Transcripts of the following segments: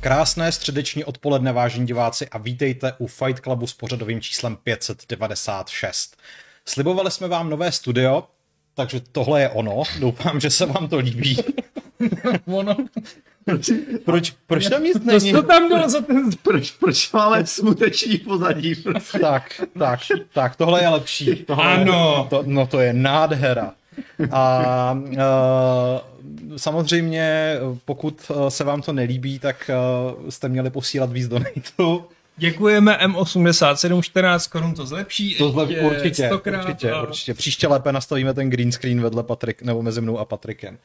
Krásné středeční odpoledne, vážení diváci, a vítejte u Fight Clubu s pořadovým číslem 596. Slibovali jsme vám nové studio, takže tohle je ono. Doufám, že se vám to líbí. ono. Proč, proč tam nic není? Co tam bylo za ten... Proč, proč máme smuteční pozadí? Tak, tak, tak, tohle je lepší. Tohle ano. Je, to, no to je nádhera. A uh, samozřejmě, pokud se vám to nelíbí, tak uh, jste měli posílat víc donatů. Děkujeme M87, 14 korun to zlepší. To zlepší určitě, určitě, a... určitě. Příště lépe nastavíme ten green screen vedle Patrik, nebo mezi mnou a Patrikem.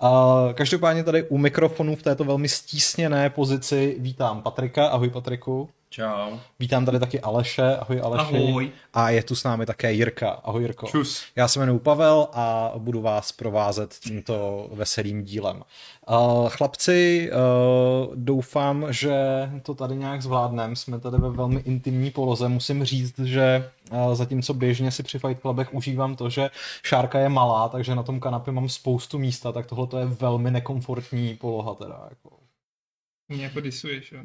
A každopádně tady u mikrofonu v této velmi stísněné pozici vítám Patrika. Ahoj Patriku. Čau. Vítám tady taky Aleše, ahoj Aleši. Ahoj. A je tu s námi také Jirka, ahoj Jirko. Čus. Já se jmenuji Pavel a budu vás provázet tímto veselým dílem. Uh, chlapci, uh, doufám, že to tady nějak zvládnem. Jsme tady ve velmi intimní poloze. Musím říct, že uh, zatímco běžně si při Fight Clubech užívám to, že šárka je malá, takže na tom kanapě mám spoustu místa, tak tohle to je velmi nekomfortní poloha teda. Jako. Mě jako disuješ, jo?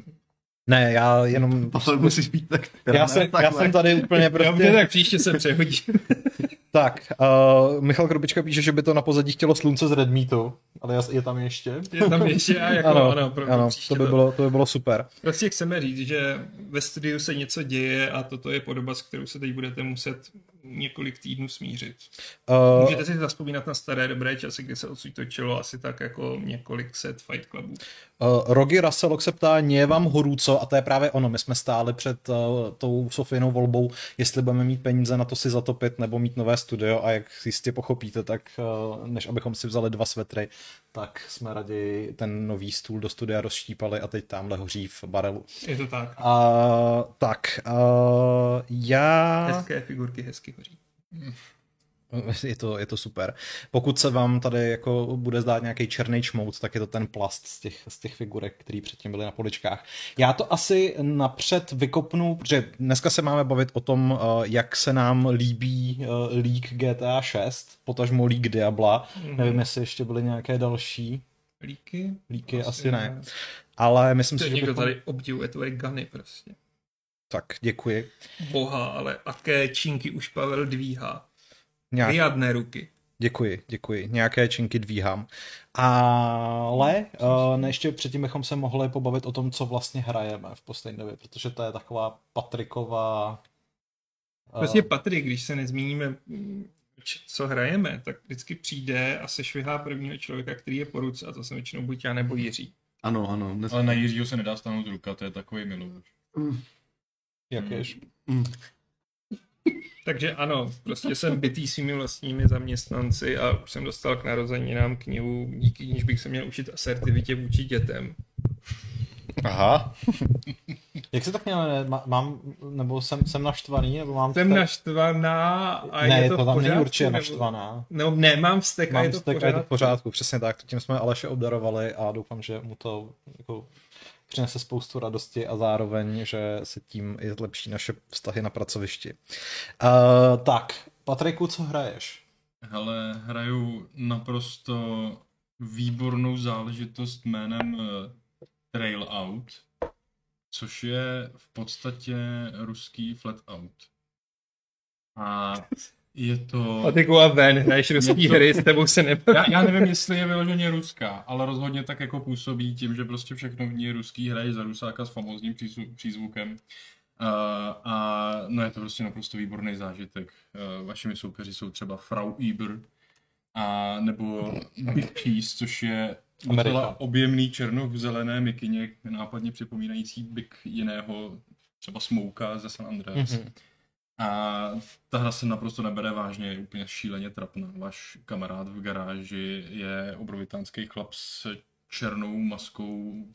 Ne, já jenom... Pavel musíš být tak... Já, jsem, já jsem tady úplně prostě... Já tak příště se přehodí. tak, uh, Michal Krobička píše, že by to na pozadí chtělo slunce z Redmeatu, ale je tam ještě. Je tam ještě a jako ano, ano, pro, ano to, by bylo, to by bylo super. Prostě chceme říct, že ve studiu se něco děje a toto je podoba, s kterou se teď budete muset několik týdnů smířit. Uh, Můžete si zaspomínat na staré dobré časy, kdy se odsud točilo asi tak jako několik set Fight Clubů. Uh, Rogi Russell se ptá, nie vám horůco a to je právě ono. My jsme stáli před uh, tou Sofinou volbou, jestli budeme mít peníze na to si zatopit nebo mít nové studio a jak jistě pochopíte, tak uh, než abychom si vzali dva svetry, tak jsme raději ten nový stůl do studia rozštípali a teď tamhle hoří v barelu. Je to tak. Uh, tak, uh, já... Hezké figurky hezky hoří. Je to, je to super. Pokud se vám tady jako bude zdát nějaký černý čmout, tak je to ten plast z těch, z těch figurek, který předtím byly na poličkách. Já to asi napřed vykopnu, protože dneska se máme bavit o tom, eh, jak se nám líbí eh, League GTA 6, potažmo League Diabla. Mm-hmm. Nevím, jestli ještě byly nějaké další. Líky? Líky asi, asi ne. ne. Ale myslím to si, že někdo bychom... tady obdivuje tvoje gany prostě. Tak, děkuji. Boha, ale aké činky už Pavel dvíhá. Nějak... Vyjadné ruky. Děkuji, děkuji. Nějaké činky dvíhám. Ale uh, ještě předtím bychom se mohli pobavit o tom, co vlastně hrajeme v poslední době, protože to je taková Patriková... Uh... Vlastně Patrik, když se nezmíníme, co hrajeme, tak vždycky přijde a se švihá prvního člověka, který je po ruce a to jsem většinou buď já nebo Jiří. Ano, ano. Dnes... Ale na Jiřího se nedá stáhnout ruka, to je takový milouš. Mm. Jak jež? Mm. Takže ano, prostě jsem bytý svými vlastními zaměstnanci a už jsem dostal k narozeninám knihu, díky níž bych se měl učit asertivitě vůči dětem. Aha. Jak se tak měl, mám, nebo jsem, jsem naštvaný, nebo mám Jsem vztek... naštvaná a ne, je to, to tam není určitě nebo... naštvaná. No ne, mám vztek mám a je to vztek. A je to v pořádku, přesně tak. Tím jsme Aleše obdarovali a doufám, že mu to jako přinese spoustu radosti a zároveň, že se tím i zlepší naše vztahy na pracovišti. Uh, tak, Patriku, co hraješ? Hele, hraju naprosto výbornou záležitost jménem eh, Trail Out, což je v podstatě ruský flat out. A je to... A ty a ven, hraješ ruský to... hry, s tebou se nebaví. Já, já, nevím, jestli je vyloženě ruská, ale rozhodně tak jako působí tím, že prostě všechno v ní je ruský, hraje za rusáka s famózním přízvukem. Uh, a no je to prostě naprosto výborný zážitek. Uh, vašimi soupeři jsou třeba Frau Eber, a nebo Big Cheese, což je docela objemný černoch v zelené mikině, nápadně připomínající Big jiného, třeba Smouka ze San Andreas. Mm-hmm. A ta hra se naprosto nebere vážně, je úplně šíleně trapná. Váš kamarád v garáži je obrovitánský chlap s černou maskou,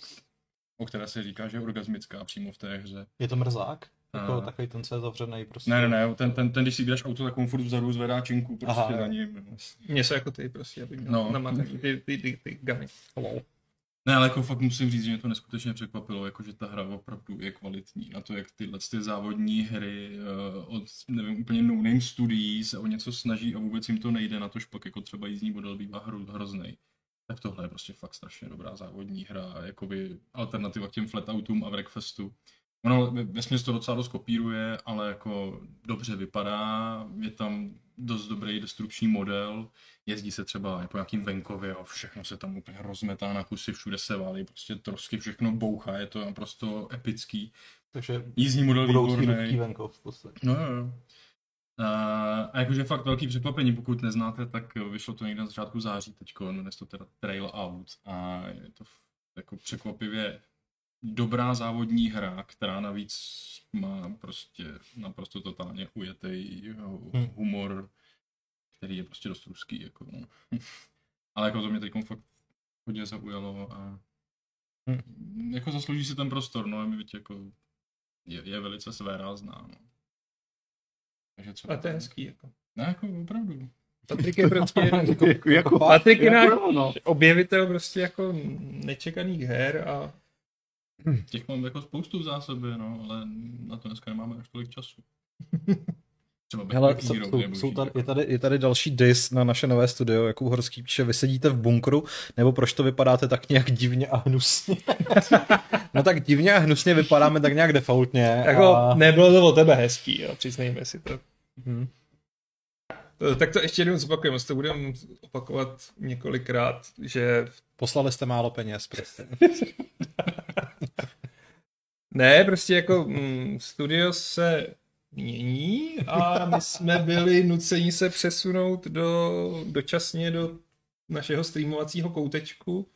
o které se říká, že je orgasmická přímo v té hře. Je to mrzák? Jako a... takový ten, co je zavřený prostě. Ne, ne, ne, ten, ten, ten když si vydáš auto, tak on furt vzadu zvedá činku prostě Aha, na ním. Něco jako ty prostě, aby měl no. namataný ty, ty, ty, ty gany. Hello. Ne, ale jako fakt musím říct, že mě to neskutečně překvapilo, jako že ta hra opravdu je kvalitní. Na to, jak tyhle ty závodní hry uh, od, nevím, úplně no-name studií se o něco snaží a vůbec jim to nejde, na to pak jako třeba jízdní model bývá hro, hrozný. tak tohle je prostě fakt strašně dobrá závodní hra, jakoby alternativa k těm flatoutům a Wreckfestu. Ono ve smyslu to docela dost kopíruje, ale jako dobře vypadá, je tam dost dobrý destrukční model, jezdí se třeba po nějakým venkově a všechno se tam úplně rozmetá na kusy, všude se válí, prostě trosky, všechno bouchá, je to naprosto epický. Takže Jízdní model výborný. venkov v podstatě. No, jo, jo. A, a jakože fakt velký překvapení, pokud neznáte, tak vyšlo to někde na začátku září teďko, jmenuje to teda Trail Out a je to jako překvapivě dobrá závodní hra, která navíc má prostě naprosto totálně ujetý hmm. humor, který je prostě dost ruský. Jako, no. Ale jako to mě teď fakt hodně zaujalo a hmm. jako zaslouží si ten prostor, no, mi jako je, je velice své rázná, no. Takže třeba... A to je hezký, jako. Ne, jako opravdu. Patrik je prostě jako, jako, jako Patrik je jako, no. objevitel prostě jako nečekaných her a. Těch mám jako spoustu v zásobě, no, ale na to dneska nemáme až tolik času. Třeba Hele, jsou, jsou, jsou tady, je, tady, je tady další dis na naše nové studio, jako Horský píše, vy sedíte v bunkru, nebo proč to vypadáte tak nějak divně a hnusně? no tak divně a hnusně vypadáme tak nějak defaultně. Jako a... nebylo to o tebe hezký, jo, přiznejme si to. Hmm. Tak to ještě jednou zopakujeme, to budeme opakovat několikrát, že... Poslali jste málo peněz, prostě. ne, prostě jako mm, studio se mění a my jsme byli nuceni se přesunout do, dočasně do našeho streamovacího koutečku,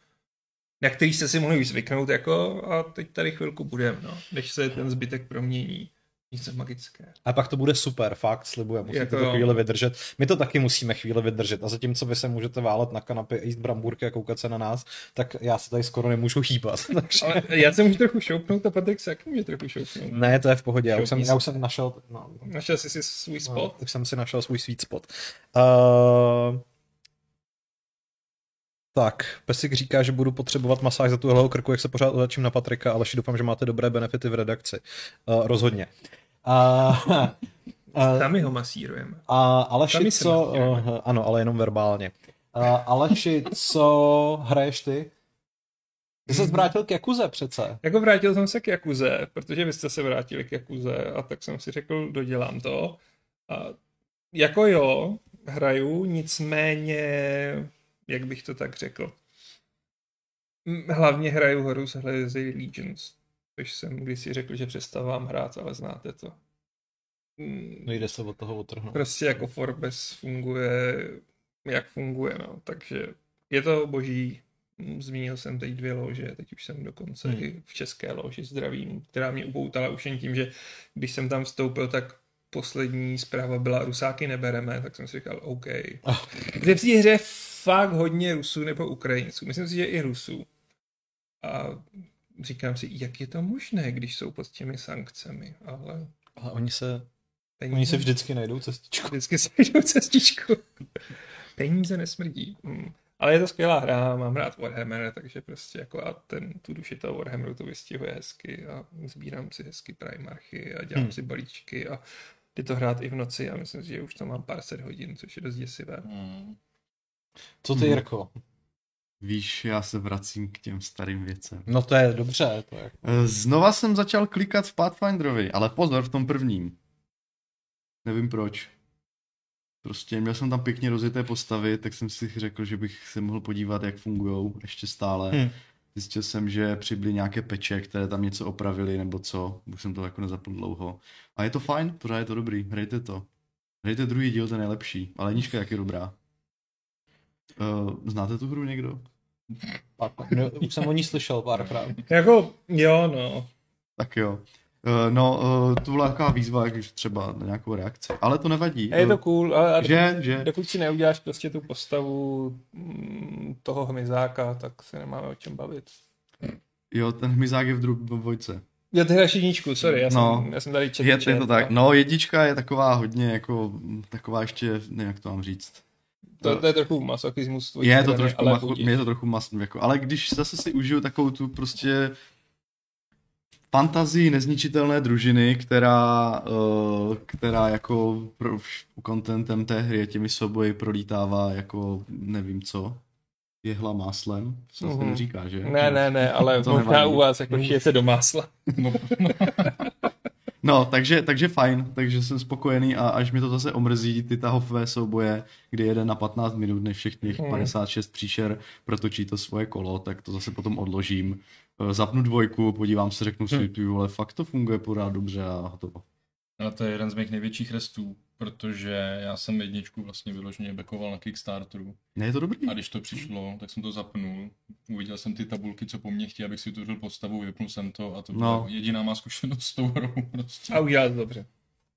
na který jste si mohli zvyknout jako a teď tady chvilku budeme, no, než se ten zbytek promění něco magické. A pak to bude super, fakt, slibuje, musíte jako... to chvíli vydržet. My to taky musíme chvíli vydržet. A zatímco vy se můžete válet na kanapě, jíst bramburky a koukat se na nás, tak já se tady skoro nemůžu hýbat. Takže... Ale já se můžu trochu šoupnout a Patrik se jak může trochu šoupnout. Ne, to je v pohodě, já už jsem, já už jsem našel... No, našel jsi si svůj no, spot? No, už jsem si našel svůj sweet spot. Uh... Tak, Pesik říká, že budu potřebovat masáž za tuhle krku, jak se pořád otačím na Patrika, ale doufám, že máte dobré benefity v redakci. Uh, rozhodně. Uh, uh, Tam ho masírujeme. A Aleši, co... Uh, ano, ale jenom verbálně. Uh, Aleši, co hraješ ty? Ty se vrátil k Jakuze přece. Jako vrátil jsem se k Jakuze, protože vy jste se vrátili k Jakuze a tak jsem si řekl, dodělám to. A jako jo, hraju, nicméně, jak bych to tak řekl, hlavně hraju hru z Hlezy Legions, což jsem kdysi řekl, že přestávám hrát, ale znáte to. Nejde se od toho otrhnout. Prostě jako Forbes funguje, jak funguje, no. Takže je to boží. Zmínil jsem teď dvě lože, teď už jsem dokonce hmm. i v české loži zdravím, která mě upoutala už jen tím, že když jsem tam vstoupil, tak poslední zpráva byla Rusáky nebereme, tak jsem si říkal OK. Oh. v té hře fakt hodně Rusů nebo Ukrajinců. Myslím si, že i Rusů. A říkám si, jak je to možné, když jsou pod těmi sankcemi, ale... Ale oni se, peníze... oni se vždycky najdou cestičku. Vždycky se najdou cestičku. peníze nesmrdí. Hmm. Ale je to skvělá hra, mám rád Warhammer, takže prostě jako a ten, tu duši toho Warhammeru to vystihuje hezky a sbírám si hezky primarchy a dělám hmm. si balíčky a jde to hrát i v noci a myslím si, že už to mám pár set hodin, což je dost děsivé. Hmm. Co ty, Jirko? Víš, já se vracím k těm starým věcem. No to je dobře. To je... Eh, znova jsem začal klikat v Pathfinderovi, ale pozor v tom prvním. Nevím proč. Prostě měl jsem tam pěkně rozjeté postavy, tak jsem si řekl, že bych se mohl podívat, jak fungují ještě stále. Hmm. Zjistil jsem, že přibyly nějaké peče, které tam něco opravili nebo co. Už jsem to jako nezapl dlouho. A je to fajn, pořád je to dobrý, hrajte to. Hrajte druhý díl, ten je nejlepší, ale Nížka jak je dobrá. Uh, znáte tu hru někdo? No, už jsem o ní slyšel párkrát. Jako, jo, no. Tak jo. Uh, no, uh, to byla taková výzva, když třeba na nějakou reakci. Ale to nevadí. Je to cool, ale a že, dokud, že? dokud si neuděláš prostě tu postavu mm, toho hmyzáka, tak se nemáme o čem bavit. Jo, ten hmyzák je v druhé dvojce. Jo, ty hráš jedničku, sorry, já, no, jsem, já jsem tady četl. Je, je to tak, no jednička je taková hodně jako, taková ještě, nevím jak to mám říct, to, to je trochu masochismus. Je to trošku, ale macho, je to trochu mas, jako, ale když zase si užiju takovou tu prostě fantazii nezničitelné družiny, která, uh, která jako pro, contentem té hry těmi souboji prolítává jako nevím co, jehla máslem, co se mm-hmm. říká, že? Ne, ne, ne, ale to možná nevadí. u vás jako šijete do másla. No. no, takže, takže fajn, takže jsem spokojený a až mi to zase omrzí, ty tahové souboje, kdy jede na 15 minut, než všech těch mm. 56 příšer protočí to svoje kolo, tak to zase potom odložím. Eh, zapnu dvojku, podívám se, řeknu si, mm. ty vole, fakt to funguje pořád dobře a hotovo. Ale to je jeden z mých největších restů, protože já jsem jedničku vlastně vyloženě backoval na Kickstarteru. Ne, je to dobrý. A když to přišlo, tak jsem to zapnul. Uviděl jsem ty tabulky, co po mně chtějí, abych si utvořil postavu, vypnul jsem to a to byla no. jediná má zkušenost s tou hrou. Prostě. A udělal to dobře.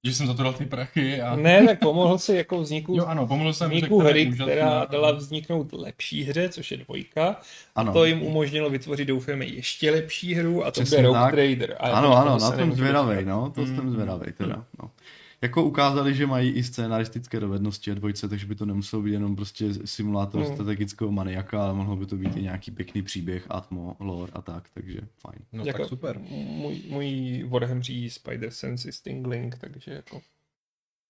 Že jsem za to dal ty prachy a... Ne, tak pomohl si jako vzniku, jo, ano, pomohl jsem vzniku hry, která dala vzniknout lepší hře, což je dvojka. Ano. A to jim umožnilo vytvořit, doufáme, ještě lepší hru a to bude Rogue Trader. A ano, ano, na tom zvědavej, no, to mm. jsem zvědavej teda, no jako ukázali, že mají i scénaristické dovednosti a dvojce, takže by to nemuselo být jenom prostě simulátor mm. strategického maniaka, ale mohlo by to být i nějaký pěkný příběh, atmo, lore a tak, takže fajn. No jako, tak super. Můj, můj Warhammeří Spider Sense Stingling, takže jako...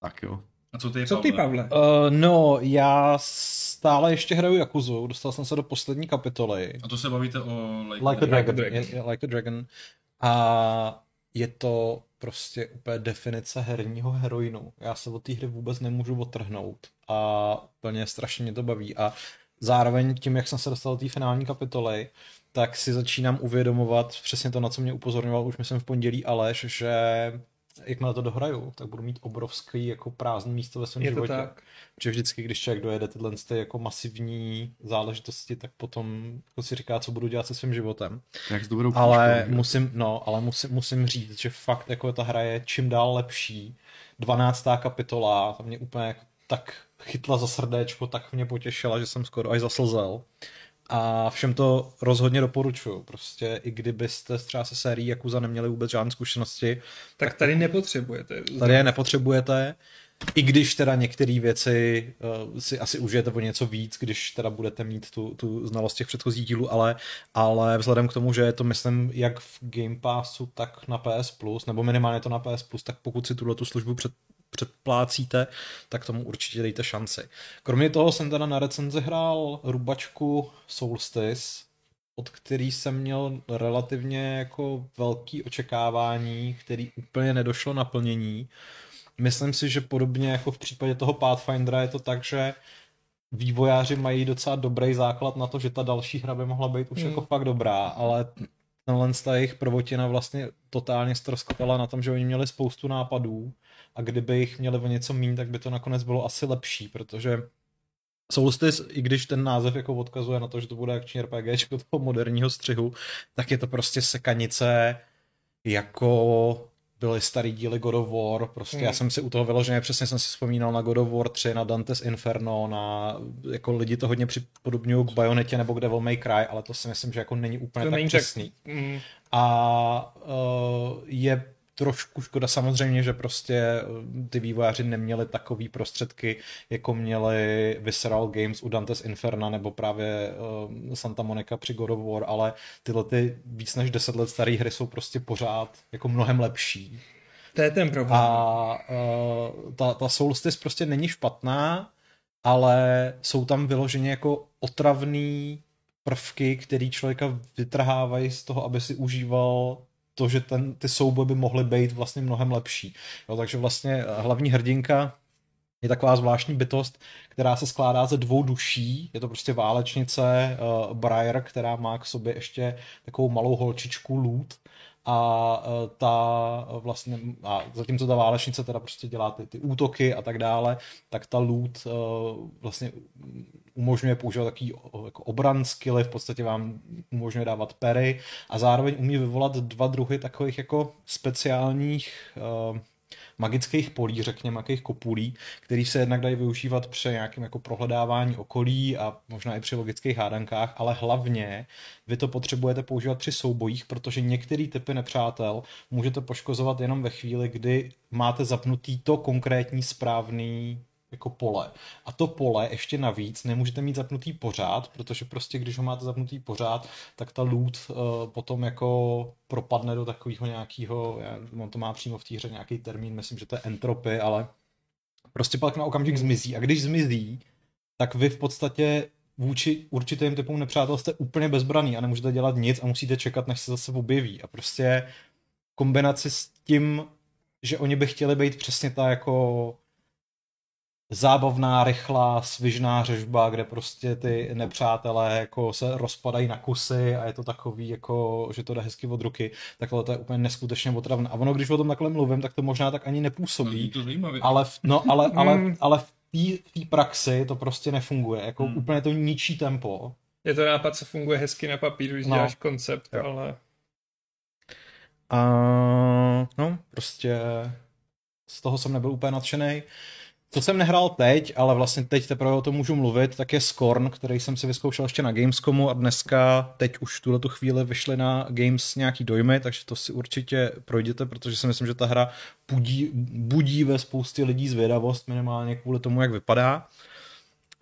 Tak jo. A co ty, co Pavle? ty, Pavle? Uh, no, já stále ještě hraju Yakuzu, dostal jsem se do poslední kapitoly. A to se bavíte o Like, like a Dragon. Like a Dragon. like a Dragon. A je to prostě úplně definice herního heroinu. Já se od té hry vůbec nemůžu otrhnout a úplně strašně mě to baví a zároveň tím, jak jsem se dostal do té finální kapitoly, tak si začínám uvědomovat přesně to, na co mě upozorňoval už myslím v pondělí Aleš, že jakmile to dohraju, tak budu mít obrovský jako prázdný místo ve svém je životě. Tak. Protože vždycky, když člověk dojede tyhle ty jako masivní záležitosti, tak potom jako si říká, co budu dělat se svým životem. Jak to budou ale půjčku, musím, no, ale musím, musím říct, že fakt jako ta hra je čím dál lepší. 12. kapitola, to mě úplně jako tak chytla za srdéčko, tak mě potěšila, že jsem skoro až zaslzel. A všem to rozhodně doporučuju. Prostě i kdybyste třeba se sérií Yakuza neměli vůbec žádné zkušenosti. Tak, tak tady nepotřebujete. Tady je nepotřebujete. I když teda některé věci uh, si asi užijete o něco víc, když teda budete mít tu, tu znalost těch předchozích dílů, ale, ale vzhledem k tomu, že je to myslím jak v Game Passu, tak na PS Plus, nebo minimálně to na PS Plus, tak pokud si tuhle tu službu před, předplácíte, tak tomu určitě dejte šanci. Kromě toho jsem teda na recenzi hrál rubačku Solstice, od který jsem měl relativně jako velký očekávání, který úplně nedošlo naplnění. Myslím si, že podobně jako v případě toho Pathfindera je to tak, že vývojáři mají docela dobrý základ na to, že ta další hra by mohla být už hmm. jako fakt dobrá, ale tenhle ta jejich prvotina vlastně totálně ztroskotala na tom, že oni měli spoustu nápadů a kdyby jich měli o něco méně, tak by to nakonec bylo asi lepší, protože Solstice, i když ten název jako odkazuje na to, že to bude akční RPG toho moderního střihu, tak je to prostě sekanice jako byly starý díly God of War, prostě hmm. já jsem si u toho vyloženě přesně jsem si vzpomínal na God of War 3, na Dante's Inferno, na jako lidi to hodně připodobňují k Bayonetě nebo k Devil May Cry, ale to si myslím, že jako není úplně to tak není přesný. Tak... Mm. A uh, je trošku škoda samozřejmě, že prostě eh, ty vývojáři neměli takový prostředky, jako měli Visceral Games u Dante's Inferna nebo právě uh, Santa Monica při God of War, ale tyhle ty víc než 10 let staré hry jsou prostě pořád jako mnohem lepší. To je ten problém. A uh, ta, ta Solstice prostě není špatná, ale jsou tam vyloženě jako otravný prvky, který člověka vytrhávají z toho, aby si užíval to, že ten, ty souboje by mohly být vlastně mnohem lepší. Jo, takže vlastně hlavní hrdinka je taková zvláštní bytost, která se skládá ze dvou duší. Je to prostě válečnice uh, Briar, která má k sobě ještě takovou malou holčičku Loot a uh, ta vlastně, a zatímco ta válečnice teda prostě dělá ty, ty útoky a tak dále, tak ta Loot uh, vlastně umožňuje používat takový jako obran skilly, v podstatě vám umožňuje dávat pery a zároveň umí vyvolat dva druhy takových jako speciálních uh, magických polí, řekněme, jakých kopulí, který se jednak dají využívat při nějakém jako prohledávání okolí a možná i při logických hádankách, ale hlavně vy to potřebujete používat při soubojích, protože některý typy nepřátel můžete poškozovat jenom ve chvíli, kdy máte zapnutý to konkrétní správný jako pole. A to pole ještě navíc nemůžete mít zapnutý pořád, protože prostě když ho máte zapnutý pořád, tak ta loot uh, potom jako propadne do takového nějakého, on to má přímo v té hře nějaký termín, myslím, že to je entropy, ale prostě pak na okamžik zmizí. A když zmizí, tak vy v podstatě vůči určitým typům nepřátel jste úplně bezbraný a nemůžete dělat nic a musíte čekat, než se zase objeví. A prostě kombinaci s tím, že oni by chtěli být přesně ta jako zábavná, rychlá, svižná řežba, kde prostě ty nepřátelé jako se rozpadají na kusy a je to takový, jako, že to jde hezky od ruky, tak to je úplně neskutečně otravné. A ono, když o tom takhle mluvím, tak to možná tak ani nepůsobí. To zajímavé. Ale, v, no, ale, ale, hmm. ale v té praxi to prostě nefunguje. Jako hmm. úplně to ničí tempo. Je to nápad, co funguje hezky na papíru, když no. děláš koncept, jo. ale... A, no, prostě z toho jsem nebyl úplně nadšený. Co jsem nehrál teď, ale vlastně teď teprve o tom můžu mluvit, tak je Scorn, který jsem si vyzkoušel ještě na Gamescomu a dneska, teď už tuhle tu chvíli vyšly na Games nějaký dojmy, takže to si určitě projděte, protože si myslím, že ta hra budí, budí ve spoustě lidí zvědavost, minimálně kvůli tomu, jak vypadá.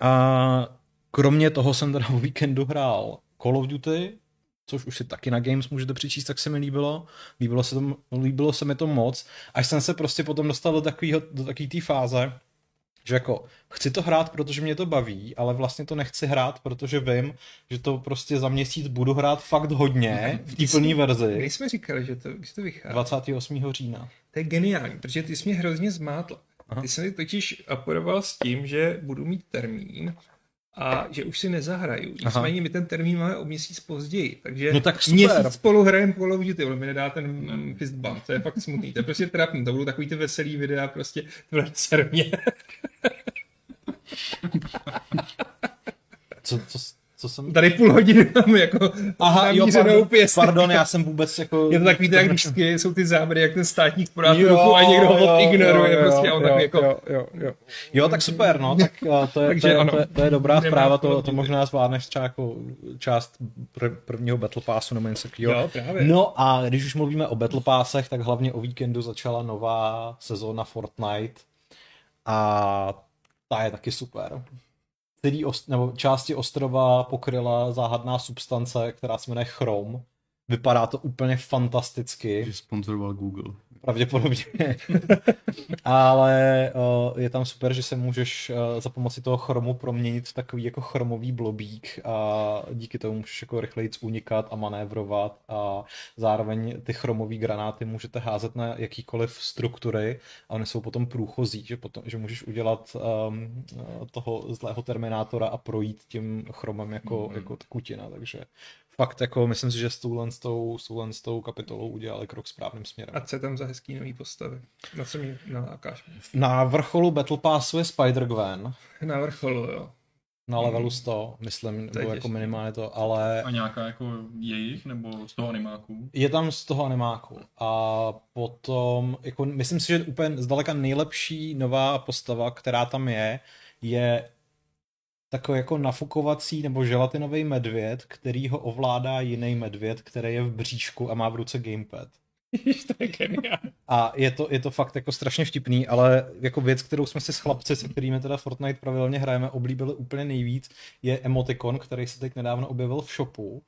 A kromě toho jsem teda v víkendu hrál Call of Duty, což už si taky na Games můžete přečíst, tak se mi líbilo. Líbilo se, to, líbilo se mi to moc. Až jsem se prostě potom dostal do takové do té fáze, že jako chci to hrát, protože mě to baví, ale vlastně to nechci hrát, protože vím, že to prostě za měsíc budu hrát fakt hodně v té plné verzi. Když jsme říkali, že to, že to vychází? 28. října. To je geniální, protože ty jsi mě hrozně zmátl. Ty jsi mi totiž apeloval s tím, že budu mít termín a že už si nezahraju. Nicméně my ten termín máme o měsíc později, takže no tak super. měsíc spolu hrajeme Call of Duty, mi nedá ten um, fist bump, to je fakt smutný, to je prostě trapný, to budou takový ty veselý videa, prostě v sermě. co, co, co jsem... Tady půl hodiny mám jako Aha, jo, pardon, pardon, já jsem vůbec jako... Je to takový, jak když jsou ty záběry, jak ten státník podá ruku a někdo ho ignoruje, jo, prostě jo, on jo, jako... Jo, jo, jo. jo, tak super, no, tak uh, to, je, to, je, to, je, to je dobrá zpráva, to, to možná zvládneš třeba jako část pr- prvního Battle Passu nebo něco takového. No a když už mluvíme o Battle Passech, tak hlavně o víkendu začala nová sezóna Fortnite a ta je taky super celý ost- nebo části ostrova pokryla záhadná substance, která se jmenuje chrom. Vypadá to úplně fantasticky. Že sponzoroval Google. Pravděpodobně. Ale je tam super, že se můžeš za pomoci toho chromu proměnit v takový jako chromový blobík a díky tomu můžeš jako rychleji unikat a manévrovat a zároveň ty chromové granáty můžete házet na jakýkoliv struktury a oni jsou potom průchozí, že, potom, že můžeš udělat um, toho zlého terminátora a projít tím chromem jako, mm-hmm. jako kutina, takže fakt jako myslím si, že s touhle, s tou, s touhle s tou kapitolou udělali krok správným směrem. A co je tam za hezký nový postavy? Na co mi nalákáš? Na vrcholu Battle Passu je Spider-Gwen. Na vrcholu, jo. Na levelu 100, myslím, to nebo jako minimálně to, ale... A nějaká jako jejich, nebo z toho animáku? Je tam z toho animáku. A potom, jako, myslím si, že úplně zdaleka nejlepší nová postava, která tam je, je takový jako nafukovací nebo želatinový medvěd, který ho ovládá jiný medvěd, který je v bříšku a má v ruce gamepad. to je geniální. A je to, je to fakt jako strašně vtipný, ale jako věc, kterou jsme si s chlapci, se kterými teda Fortnite pravidelně hrajeme, oblíbili úplně nejvíc, je emotikon, který se teď nedávno objevil v shopu,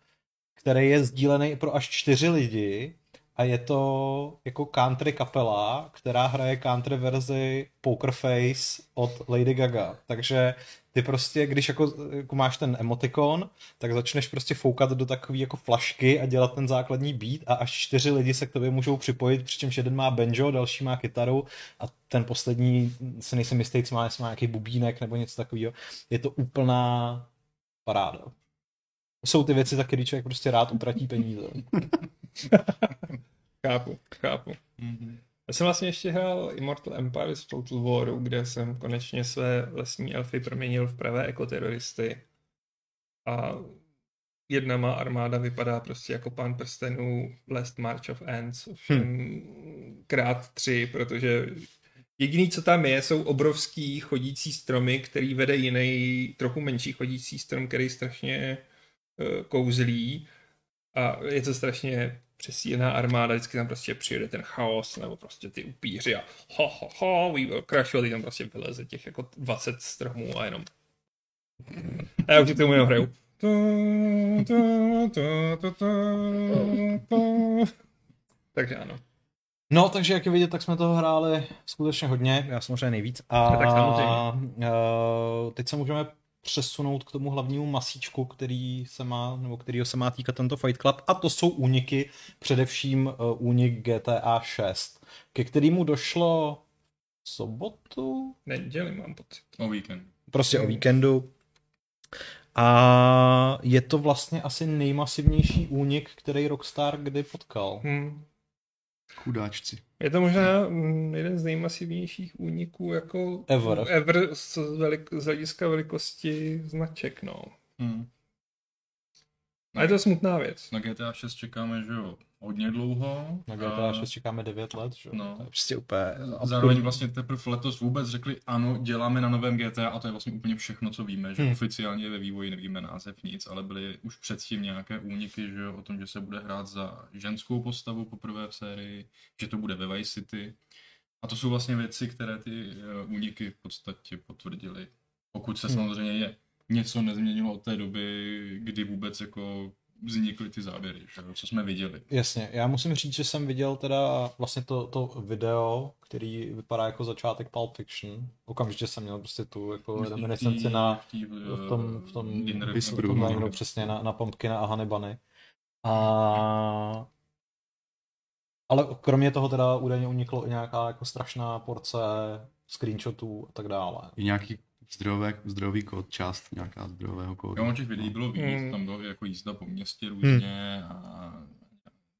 který je sdílený pro až čtyři lidi a je to jako country kapela, která hraje country verzi Poker Face od Lady Gaga. Takže ty prostě, když jako, jako máš ten emotikon, tak začneš prostě foukat do takové jako flašky a dělat ten základní beat a až čtyři lidi se k tobě můžou připojit, přičemž jeden má banjo, další má kytaru a ten poslední se nejsem jistý, co má, jestli má nějaký bubínek nebo něco takového. Je to úplná paráda. Jsou ty věci, za které člověk prostě rád utratí peníze. chápu, chápu. Mm-hmm. Já jsem vlastně ještě hrál Immortal Empire z Total Waru, kde jsem konečně své lesní elfy proměnil v pravé ekoteroristy. A jedna má armáda vypadá prostě jako pán prstenů Last March of Ants, hmm. krát tři, protože jediný, co tam je, jsou obrovský chodící stromy, který vede jiný, trochu menší chodící strom, který strašně uh, kouzlí a je to strašně přesílená armáda, vždycky tam prostě přijede ten chaos, nebo prostě ty upíři a ho, ho, ho, we will crash, a tam prostě vyleze těch jako 20 stromů a jenom a já už k tomu jenom hraju. Takže ano. No, takže jak je vidět, tak jsme toho hráli skutečně hodně, já samozřejmě nejvíc. A, no, tak samozřejmě. Uh, teď se můžeme přesunout k tomu hlavnímu masíčku, který se má, nebo kterýho se má týkat tento Fight Club, a to jsou úniky, především uh, únik GTA 6, ke kterému došlo v sobotu? Neděli mám pocit. O víkend. Prostě o víkendu. A je to vlastně asi nejmasivnější únik, který Rockstar kdy potkal. Hmm. Chudáčci. Je to možná mm, jeden z nejmasivnějších úniků jako ever, ever z, velik, z hlediska velikosti značek, no. Hmm. A je to smutná věc. Na GTA 6 čekáme, že jo, hodně dlouho. Na GTA 6 čekáme 9 let, že no. To je prostě úplně Zároveň vlastně teprve letos vůbec řekli, ano, děláme na novém GTA a to je vlastně úplně všechno, co víme, že hmm. oficiálně ve vývoji nevíme název nic, ale byly už předtím nějaké úniky, že o tom, že se bude hrát za ženskou postavu poprvé v sérii, že to bude ve Vice City. A to jsou vlastně věci, které ty uh, úniky v podstatě potvrdily. Pokud se hmm. samozřejmě je něco nezměnilo od té doby, kdy vůbec jako vznikly ty záběry, že, co jsme viděli. Jasně, já musím říct, že jsem viděl teda vlastně to, to video, který vypadá jako začátek Pulp Fiction. Okamžitě jsem měl prostě tu jako reminiscenci na v tom, v tom, v tom no. přesně na, na Pumpkina a Honey Bunny. A ale kromě toho teda údajně uniklo i nějaká jako strašná porce screenshotů a tak dále. I nějaký zdrojové, zdrojový kód, část nějaká zdrojového kódu. Jo, těch videí bylo víc, mm. tam bylo jako jízda po městě různě mm. a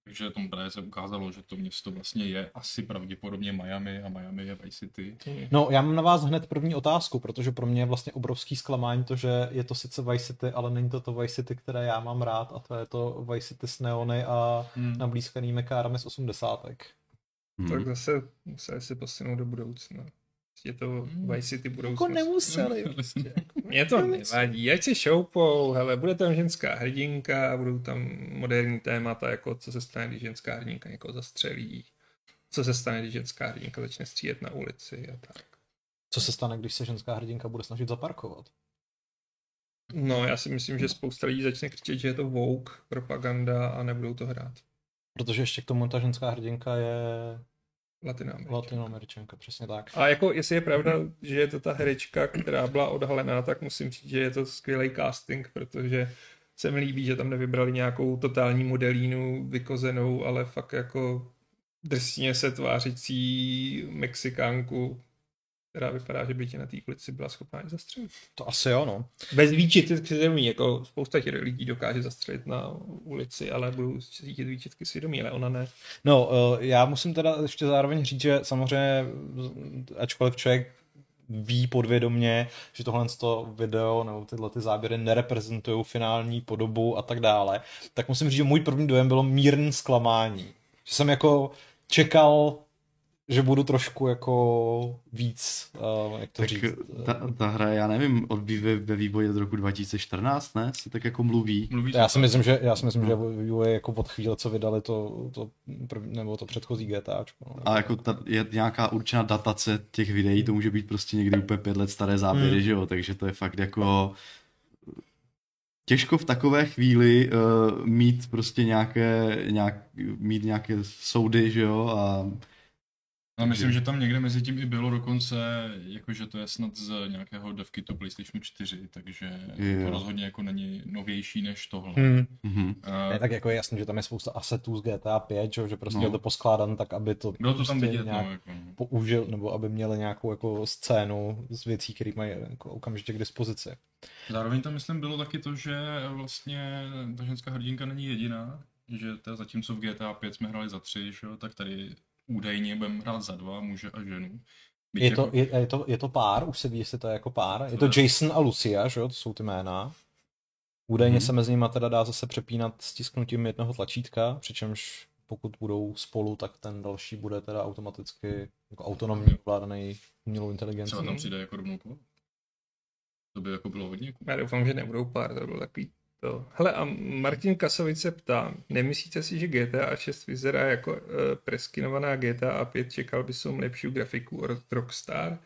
takže tom právě se ukázalo, že to město vlastně je asi pravděpodobně Miami a Miami je Vice City. No, já mám na vás hned první otázku, protože pro mě je vlastně obrovský zklamání to, že je to sice Vice City, ale není to to Vice City, které já mám rád a to je to Vice City s neony a hmm. nablízkanými kárami z osmdesátek. Hmm. Tak zase museli si posunout do budoucna je to hmm. Vice City budoucnost. Jako nemuseli. Prostě. Mě to nevadí, ať si šoupou, hele, bude tam ženská hrdinka a budou tam moderní témata, jako co se stane, když ženská hrdinka někoho zastřelí, co se stane, když ženská hrdinka začne střílet na ulici a tak. Co se stane, když se ženská hrdinka bude snažit zaparkovat? No, já si myslím, že spousta lidí začne křičet, že je to Vogue propaganda a nebudou to hrát. Protože ještě k tomu ta ženská hrdinka je Latinoameričanka. Latinoameričanka, přesně tak. A jako, jestli je pravda, že je to ta herečka, která byla odhalená, tak musím říct, že je to skvělý casting, protože se mi líbí, že tam nevybrali nějakou totální modelínu vykozenou, ale fakt jako drsně se tvářící Mexikánku, která vypadá, že by tě na té ulici byla schopná i zastřelit. To asi jo, no. Bez výčitky svědomí, jako spousta těch lidí dokáže zastřelit na ulici, ale budou cítit výčitky svědomí, ale ona ne. No, eh, já musím teda ještě zároveň říct, že samozřejmě, ačkoliv člověk ví podvědomně, že tohle to video nebo tyhle ty záběry nereprezentují finální podobu a tak dále, tak musím říct, že můj první dojem bylo mírný zklamání. Že jsem jako čekal že budu trošku jako víc, uh, jak to tak říct. Ta, ta hra, já nevím, od ve, ve vývoji od roku 2014, ne? Se tak jako mluví. mluví já si myslím, že, já si myslím, no. že vývoj jako od chvíle, co vydali to, to prv, nebo to předchozí GTA. No. A jako ta, je nějaká určená datace těch videí, to může být prostě někdy úplně pět let staré záběry, hmm. že jo? Takže to je fakt jako těžko v takové chvíli uh, mít prostě nějaké, nějak, mít nějaké soudy, že jo, a No, myslím, že tam někde mezi tím i bylo dokonce, jakože to je snad z nějakého devky to PlayStation 4, takže yeah. to rozhodně jako není novější než tohle. Hmm. Mm-hmm. Uh, ne, tak jako je jasný, že tam je spousta asetů z GTA 5, že, že prostě no. je to poskládan tak, aby to, bylo to prostě tam vidět, nějak no, jako. No. použil, nebo aby měli nějakou jako scénu z věcí, které mají jako okamžitě k dispozici. Zároveň tam myslím bylo taky to, že vlastně ta ženská hrdinka není jediná, že to zatímco v GTA 5 jsme hráli za tři, že, tak tady údajně budeme hrát za dva, muže a ženu. je, to, jako... je, je, to, je to pár, už se ví, jestli to je jako pár. Je to Jason a Lucia, že jo, to jsou ty jména. Údajně mm-hmm. se mezi nimi teda dá zase přepínat stisknutím jednoho tlačítka, přičemž pokud budou spolu, tak ten další bude teda automaticky jako autonomní ovládaný umělou inteligencí. Třeba tam přijde jako rovnou To by jako bylo hodně. Já doufám, že nebudou pár, to bylo takový to. Hele, a Martin Kasovice ptá, nemyslíte si, že GTA 6 vyzerá jako uh, preskinovaná GTA 5, čekal by som lepší grafiku od Rockstar?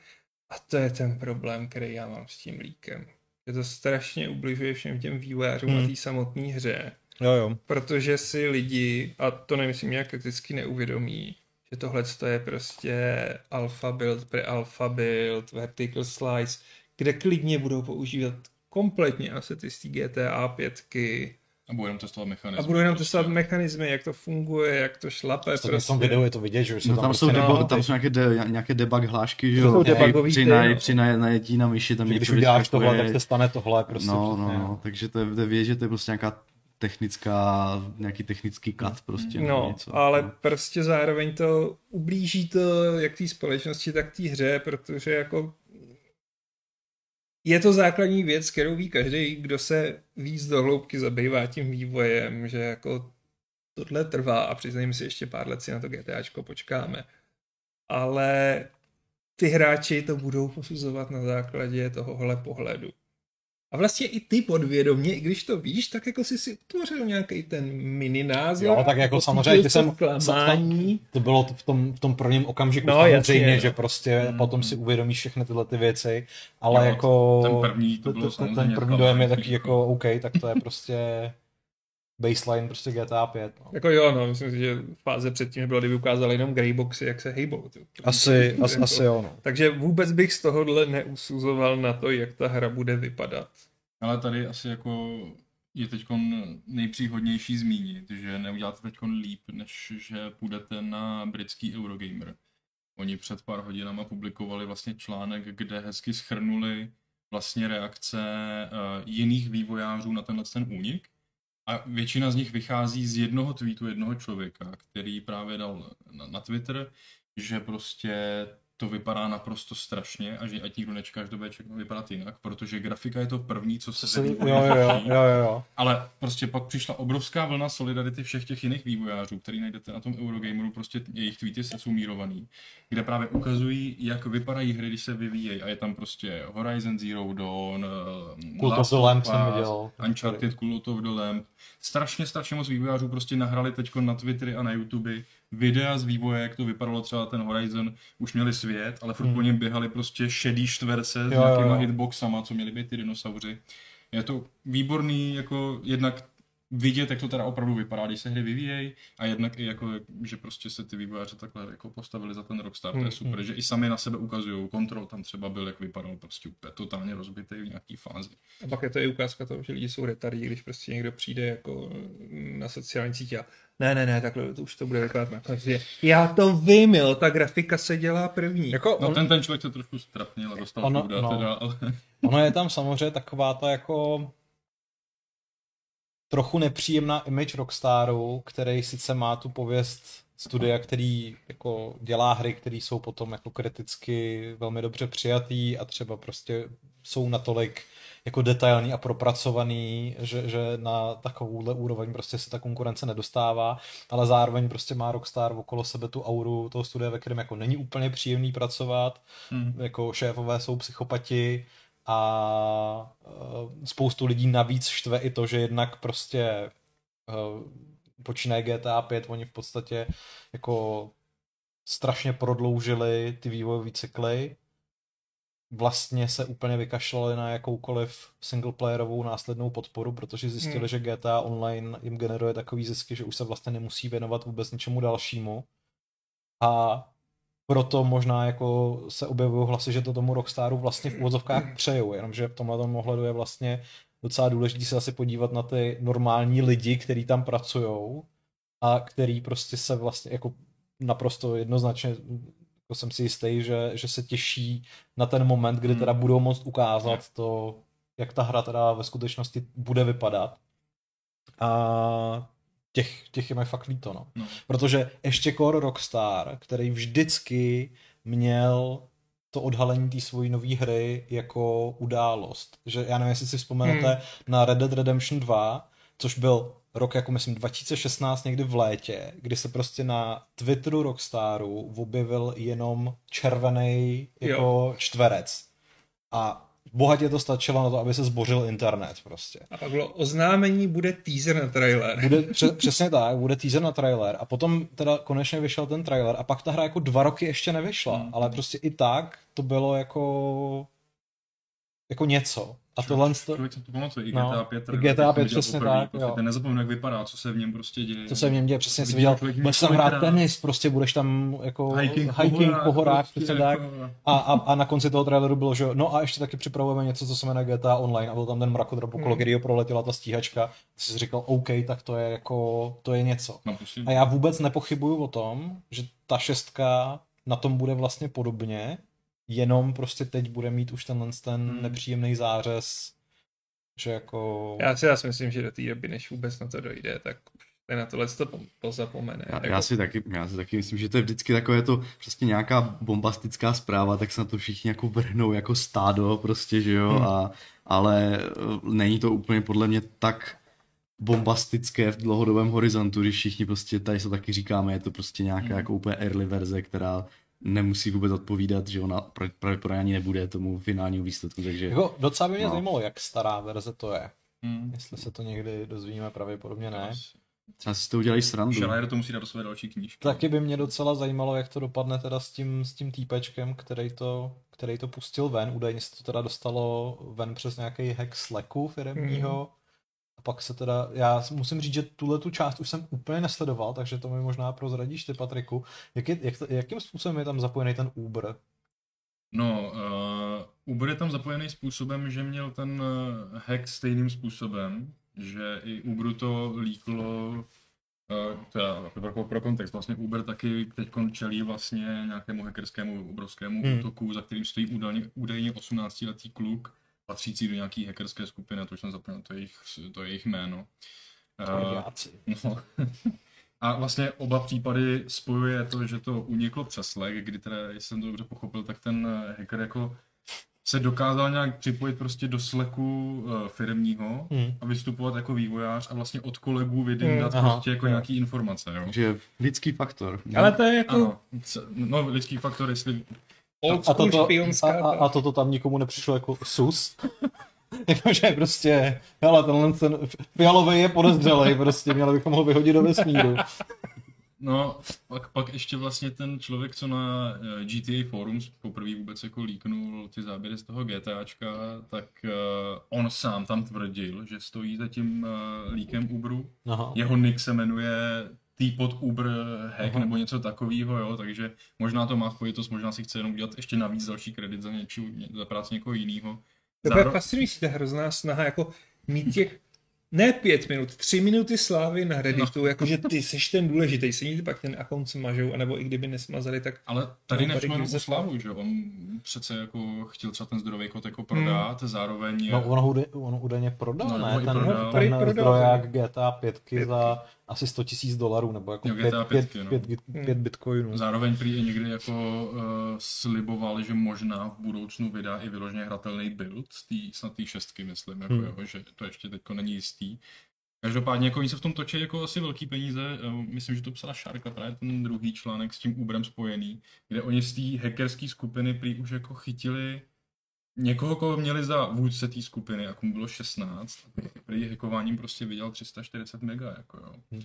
A to je ten problém, který já mám s tím líkem. Je to strašně ubližuje všem těm vývojářům hmm. na té samotné hře. Jo, jo. Protože si lidi, a to nemyslím nějak kriticky neuvědomí, že tohle je prostě alpha build, pre alpha build, vertical slice, kde klidně budou používat kompletně asety z GTA 5 a budu jenom testovat mechanizmy. A budu jenom testovat mechanismy, jak to funguje, jak to šlape. To prostě. v tom videu je to vidět, že no, tam, tam, jsou, prostě no, tam jsou nějaké, de, nějaké debug hlášky, že jo, při, naj, při naj, najetí na myši tam Když uděláš tohle, tak se stane tohle. Prostě no, no, no, takže to je, to je že to je prostě nějaká technická, nějaký technický kat prostě. No, něco, ale no. prostě zároveň to ublíží to jak té společnosti, tak té hře, protože jako je to základní věc, kterou ví každý, kdo se víc do hloubky zabývá tím vývojem, že jako tohle trvá a přiznejme si ještě pár let si na to GTAčko počkáme. Ale ty hráči to budou posuzovat na základě tohohle pohledu. A vlastně i ty podvědomě, i když to víš, tak jako jsi si utvořil nějaký ten mini názor. Jo, tak jako samozřejmě ty jsem, klamání. to bylo v tom, v tom prvním okamžiku no, samozřejmě, jasně, že prostě mm. potom si uvědomíš všechny tyhle ty věci, ale jo, jako ten první, to bylo ten, ten první dojem je taky jako OK, tak to je prostě baseline prostě GTA 5. No. Jako jo, no, myslím si, že fáze předtím bylo, kdyby ukázali jenom greyboxy, jak se hejbou. Ty. Asi, as, jako, asi jo, no. Takže vůbec bych z tohohle neusuzoval na to, jak ta hra bude vypadat. Ale tady asi jako je teď nejpříhodnější zmínit, že neuděláte teď líp, než že půjdete na britský Eurogamer. Oni před pár hodinama publikovali vlastně článek, kde hezky schrnuli vlastně reakce uh, jiných vývojářů na tenhle ten únik a většina z nich vychází z jednoho tweetu jednoho člověka, který právě dal na, na Twitter, že prostě to vypadá naprosto strašně a že ať nikdo nečeká, že to bude vypadat jinak, protože grafika je to první, co se se jo, jo, jo, jo, jo. Ale prostě pak přišla obrovská vlna solidarity všech těch jiných vývojářů, který najdete na tom Eurogameru, prostě jejich tweety se sumírovaný, kde právě ukazují, jak vypadají hry, když se vyvíjejí a je tam prostě Horizon Zero Dawn, eh, Cult of the Lamp jsem viděl. Uncharted, Cult of the Lamp. Strašně, strašně moc vývojářů prostě nahrali teď na Twittery a na YouTube videa z vývoje, jak to vypadalo třeba ten Horizon, už měli svět, ale furt hmm. po něm běhali prostě šedý čtverce s nějakýma hitboxama, co měli být ty dinosauři. Je to výborný, jako jednak vidět, jak to teda opravdu vypadá, když se hry vyvíjejí a jednak i jako, že prostě se ty vývojáři takhle jako postavili za ten Rockstar, to je hmm, super, hmm. že i sami na sebe ukazují, kontrol tam třeba byl, jak vypadal prostě úplně totálně rozbitý v nějaký fázi. A pak je to i ukázka toho, že lidi jsou retardí, když prostě někdo přijde jako na sociální sítě a ne, ne, ne, takhle to už to bude vypadat na konci. Já to vím, jo, ta grafika se dělá první. Jako no on... ten, ten člověk se trošku strapnil a dostal ono, půda, no. teda, ale... ono je tam samozřejmě taková ta jako trochu nepříjemná image Rockstaru, který sice má tu pověst studia, který jako dělá hry, které jsou potom jako kriticky velmi dobře přijatý a třeba prostě jsou natolik jako detailní a propracovaný, že, že na takovouhle úroveň prostě se ta konkurence nedostává, ale zároveň prostě má Rockstar okolo sebe tu auru toho studia, ve kterém jako není úplně příjemný pracovat, hmm. jako šéfové jsou psychopati, a uh, spoustu lidí navíc štve i to, že jednak prostě uh, počínaje GTA 5, oni v podstatě jako strašně prodloužili ty vývojové cykly, vlastně se úplně vykašlali na jakoukoliv singleplayerovou následnou podporu, protože zjistili, hmm. že GTA Online jim generuje takový zisky, že už se vlastně nemusí věnovat vůbec ničemu dalšímu. A proto možná jako se objevují hlasy, že to tomu Rockstaru vlastně v úvodzovkách přejou, jenomže v tomhle ohledu je vlastně docela důležité se asi podívat na ty normální lidi, kteří tam pracují a který prostě se vlastně jako naprosto jednoznačně jako jsem si jistý, že, že se těší na ten moment, kdy hmm. teda budou moct ukázat to, jak ta hra teda ve skutečnosti bude vypadat. A těch, těch je mi fakt líto, no. no. Protože ještě Core Rockstar, který vždycky měl to odhalení té svojí nové hry jako událost. Že já nevím, jestli si vzpomenete hmm. na Red Dead Redemption 2, což byl rok jako myslím 2016 někdy v létě, kdy se prostě na Twitteru Rockstaru objevil jenom červený jako jo. čtverec. A bohatě to stačilo na to, aby se zbořil internet prostě. A pak bylo oznámení, bude teaser na trailer. Bude, pře- přesně tak, bude teaser na trailer a potom teda konečně vyšel ten trailer a pak ta hra jako dva roky ještě nevyšla, hmm. ale prostě i tak to bylo jako jako něco. A tohle... Člověk se to pamatuje, i No, GTA 5. i GTA 5 přesně tak, Prostě jo. ten nezapomenu, jak vypadá, co se v něm prostě děje. Co se v něm děje, přesně si viděl budeš tam hrát tenis, prostě budeš tam jako Hiking, hiking po horách, prostě tak. jako- A, a, a, na konci toho traileru bylo, že jo, no a ještě taky připravujeme něco, co se jmenuje GTA Online a byl tam ten mrakodrap okolo, Hmm. který ho proletěla ta stíhačka. Ty jsi říkal, OK, tak to je jako, to je něco. No, A já vůbec nepochybuju o tom, že ta šestka na tom bude vlastně podobně, jenom prostě teď bude mít už tenhle ten Hmm. nepříjemný zářez, že jako... Já si zase myslím, že do té doby, než vůbec na to dojde, tak na tohle to pozapomene. Já, Jako- já, si taky, já si taky myslím, že to je vždycky takové to prostě nějaká bombastická zpráva, tak se na to všichni jako vrhnou jako stádo prostě, že jo, Hmm. a, ale eh, není to úplně podle mě tak bombastické v dlouhodobém horizontu, když všichni prostě tady se taky říkáme, je to prostě nějaká Hmm. jako úplně early verze, která nemusí vůbec odpovídat, že ona pra- pravděpodobně ani nebude tomu finálnímu výsledku, takže Jako docela by mě No. zajímalo, jak stará verze to je. Hmm. Jestli se to někdy dozvíme, pravděpodobně ne. třeba si to udělají srandu. Schreier to musí dát do své další knížky. Taky by mě docela zajímalo, jak to dopadne teda s tím, s tím týpečkem, který to, který to pustil ven. Údajně se to teda dostalo ven přes nějaký hack Slacku firmního. A pak se teda, já musím říct, že tuhle tu část už jsem úplně nesledoval, takže to mi možná prozradíš ty, Patriku. Jak je, jak to, jakým způsobem je tam zapojený ten Uber? No, uh, Uber je tam zapojený způsobem, že měl ten uh, hack stejným způsobem, že i Uberu to líklo, uh, teda pro, pro kontext, vlastně Uber taky teď čelí vlastně nějakému hackerskému obrovskému hmm. útoku, za kterým stojí údajně, údajně 18-letý kluk, patřící do nějaký hackerské skupiny, to už jsem zapomněl, to je jejich, to je jejich jméno. Uh. No. A vlastně oba případy spojuje to, že to uniklo přes Slack, kdy teda, jestli jsem to dobře pochopil, tak ten eh, hacker jako se dokázal nějak připojit prostě do Slacku uh, firmního Hmm. a vystupovat jako vývojář a vlastně od kolegů vydindat Hmm, hmm, prostě jako jo. nějaký informace, jo. Takže lidský faktor. Ale to je jako Ano, no lidský faktor, jestli old A toto, a, špionská. a, a toto tam nikomu nepřišlo jako sus? Jakože prostě, hele, tenhle ten fialový je podezřelej, prostě měli bychom ho vyhodit do vesmíru. No, pak, pak ještě vlastně ten člověk, co na eh, GTA Forums poprvé vůbec jako líknul ty záběry z toho GTAčka, tak uh, on sám tam tvrdil, že stojí za tím uh, líkem Uberu. Aha. Jeho nick se jmenuje Teapot Uber Hack Aha. nebo něco takového, jo, takže možná to má spojitost, možná si chce jenom udělat ještě navíc další kredit za, něčí, za práci někoho jiného. To bude fascinující, ta hrozná snaha jako mít těch ne pět minut, tři minuty slávy na Redditu, no. jakože ty jsi ten důležitý, se ti pak ten account smažou, anebo i kdyby nesmazali, tak Ale tady No, nešlo jenom o a slavu, že jo? on přece jako chtěl třeba ten zdrojový kód jako prodat, hmm. zároveň No, on ho, on údajně prodal, No, ne? i Ten, prodal. ten Prodal, zdroják GTA 5 za asi 100 tisíc dolarů, nebo jako Jo, 5, GTA 5, 5, no. 5, 5, 5 bitcoinů. Zároveň prý i někdy jako uh, sliboval, že možná v budoucnu vydá i vyloženě hratelný build, tý, snad té šestky myslím, jako Hmm. hmm. jo, že to ještě teď není jistý. Každopádně jako oni se v tom točí jako asi velký peníze, eh, myslím, že to psala Sharka, právě ten druhý článek s tím Uberem spojený, kde oni z té hackerské skupiny prý už jako chytili někoho, koho měli za vůdce té skupiny, jako mu bylo 16, a prý hackováním prostě vydělal 340 mega, jako jo. Hmm.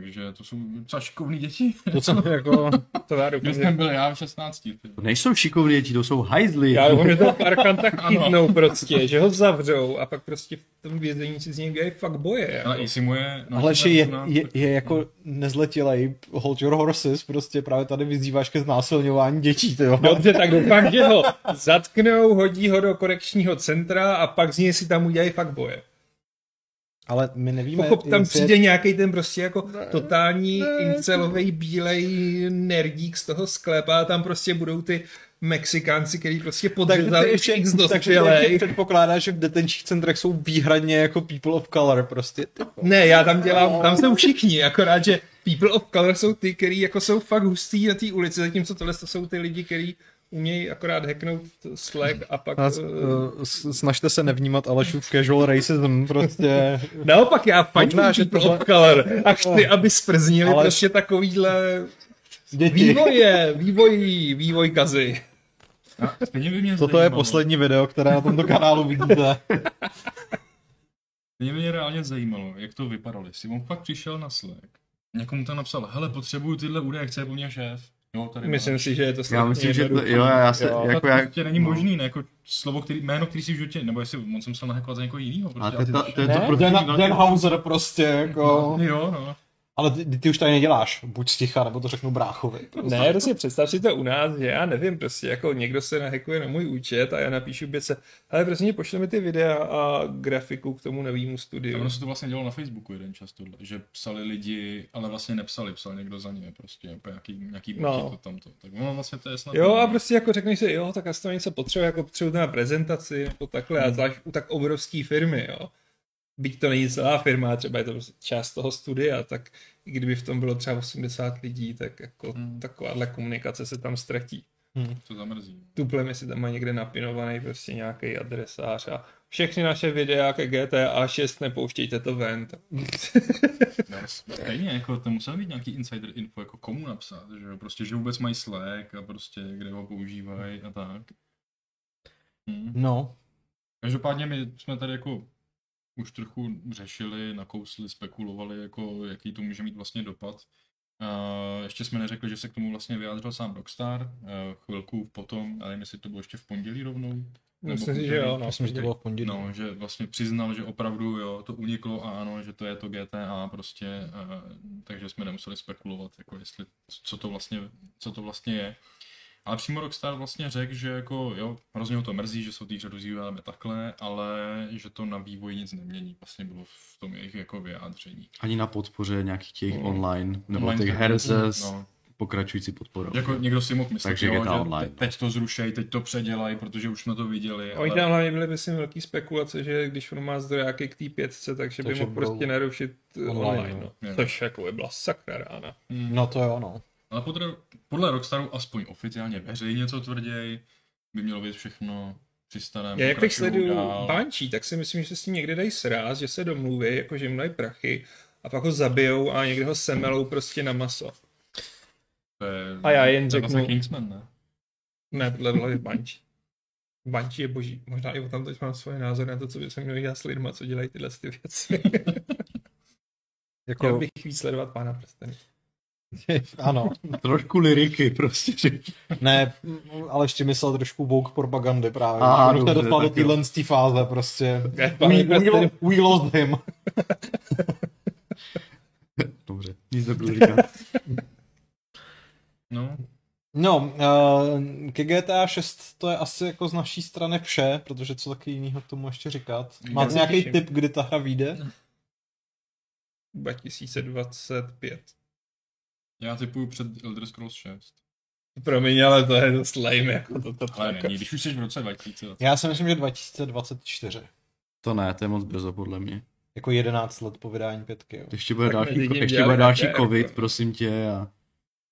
Takže to jsou docela šikovný děti. To jsem jako... to já doufám, jsem byl já v 16. Ty. To nejsou šikovní děti, to jsou hajzli. Já doufám, že to Arkanta Ano. chytnou prostě, že ho zavřou a pak prostě v tom vězení si z něj udělají fakt boje. Ale Jako. i si moje... no, Ale že je, 18, je, je jako nezletilej, hold your horses, prostě právě tady vyzýváš ke znásilňování dětí, ty jo. Dobře, tak doufám, že ho zatknou, hodí ho do korekčního centra a pak z něj si tam udělají fakt boje. Ale my nevíme, Pochop, tam přijde nějaký ten prostě jako totální incelový bílej nerdík z toho sklepa a tam prostě budou ty Mexikánci, který prostě podřezali ještě- x takže dospělej. předpokládáš, že v detenčních centrech jsou výhradně jako people of color, prostě. Ne, já tam dělám, tam jsou všichni, akorát, že people of color jsou ty, který jako jsou fakt hustý na té ulici, zatímco tohle to jsou ty lidi, který umějí akorát hacknout Slack a pak... a, uh, snažte se nevnímat Alešův casual racism, prostě. Naopak já fandím že people tohle- color a chci, aby sprznili Ale- prostě takovýhle Děti. vývoje, vývoj, vývoj kazy. A by mě Toto je zajímalo- poslední video, které na tomto kanálu vidíte. Mě by mě reálně zajímalo, jak to vypadalo. Jestli on fakt přišel na Slack, někomu tam napsal, hele, potřebuju tyhle údaje, chce po mně šéf. Jo, tady Myslím máš. si, že je to Já myslím, že to, jo, já se, Jo. jako to jak, prostě není no. možný, ne? Jako slovo, který, jméno, který si v životě, nebo jestli on jsem se nahakovat za někoho jiného. Prostě, to, a to, ty- to, je Ne, to Den, prostě velký- Denhauser prostě, jako... Jo, no. Ale ty, ty už tady neděláš, buď sticha, nebo to řeknu bráchovi. Ne, prostě představ si to u nás, že já nevím, prostě jako někdo se nahekuje na můj účet a já napíšu běce, ale prostě pošle mi ty videa a grafiku k tomu novému A studiu. ono se to vlastně dělalo na Facebooku jeden čas tohle, že psali lidi, ale vlastně nepsali, psal někdo za ně, prostě jako nějaký, nějaký No. to tamto. Tak ono vlastně to je snad... Jo, a prostě jako řekneš si, jo, tak já to něco potřebuje, jako potřebuji na prezentaci, nebo takhle, a zvlášť u tak obrovské firmy, jo. Byť to není celá firma, třeba je to prostě část toho studia, tak i kdyby v tom bylo třeba 80 lidí, tak jako Hmm. takováhle komunikace se tam ztratí. To zamrzí. Tuplem, si tam má někde napinovaný prostě nějaký adresář a všechny naše videa ke GTA 6 nepouštějte to ven. No, stejně, jako to musel být nějaký insider info, jako komu napsat, že jo, prostě, že vůbec mají Slack a prostě, kde ho používají a tak. Hm. No, Každopádně my jsme tady jako už trochu řešili, nakousli, spekulovali, jako jaký to může mít vlastně dopad. Uh, ještě jsme neřekli, že se k tomu vlastně vyjádřil sám Rockstar, uh, chvilku potom, ale nevím, jestli to bylo ještě v pondělí rovnou. nebo Myslím si, že jo, no. myslím, že to bylo v pondělí. No, že vlastně přiznal, že opravdu jo, to uniklo a ano, že to je to GTA prostě, uh, takže jsme nemuseli spekulovat, jako jestli, co to vlastně, co to vlastně je. Ale přímo Rockstar vlastně řekl, že jako jo, hrozně ho to mrzí, že jsou ty hře rozvíjáme takhle, ale že to na vývoji nic nemění, vlastně bylo v tom jejich jako vyjádření. ani na podpoře nějakých těch Mm. online, nebo Online těch her se s no. pokračující podporou. Jako někdo si mohl myslet, Takže jo, že Online. te- teď to zrušej, teď to předělají, protože už jsme to viděli. Oni ale- tam hlavně byly, myslím, velký spekulace, že když on má zdrojáky k té pětce, takže by mohl prostě narušit online, online, no. no. Což jako by byla sakra rána. Hmm. no to jo, no. Ale podle, podle Rockstaru aspoň oficiálně veřejně co tvrději, by mělo být všechno při starém. Já jak teď sleduju. Bančí, tak si myslím, že se s tím někde dají sráz, že se domluví, jako že jim dají prachy a pak ho zabijou a někde ho semelou prostě na maso. To je, A já jen to je vlastně řeknu- Kingsman, ne? Ne, podle vole Bančí. Bančí je boží. Možná i o tam teď mám svoje názory na to, co by se mělo dělat s lidma, co dělají tyhle ty věci. Jako, Chtěl bych víc sledovat pána prsteny. ano. Trošku liriky prostě, že... Ne, ale ještě myslel trošku woke propagandy právě. Se dobře, dostal do téhle z té fáze prostě. We, we, lo- we lost him. Dobře, nic nebudu říkat. No, No, uh, ke GTA 6 to je asi jako z naší strany vše, protože co taky jiného k tomu ještě říkat. Máte nějaký tip, kdy ta hra vyjde? 2025. já typuju před Elder Scrolls 6. Promiň, ale to je dost lame, jako to, to, to Ale jako. není, když už jsi v roce 2020. Já si myslím, že 2024. To ne, to je moc brzo podle mě. Jako 11 let po vydání pětky. Jo. Ještě bude Tak další, ještě bude další covid, jako- prosím tě. A...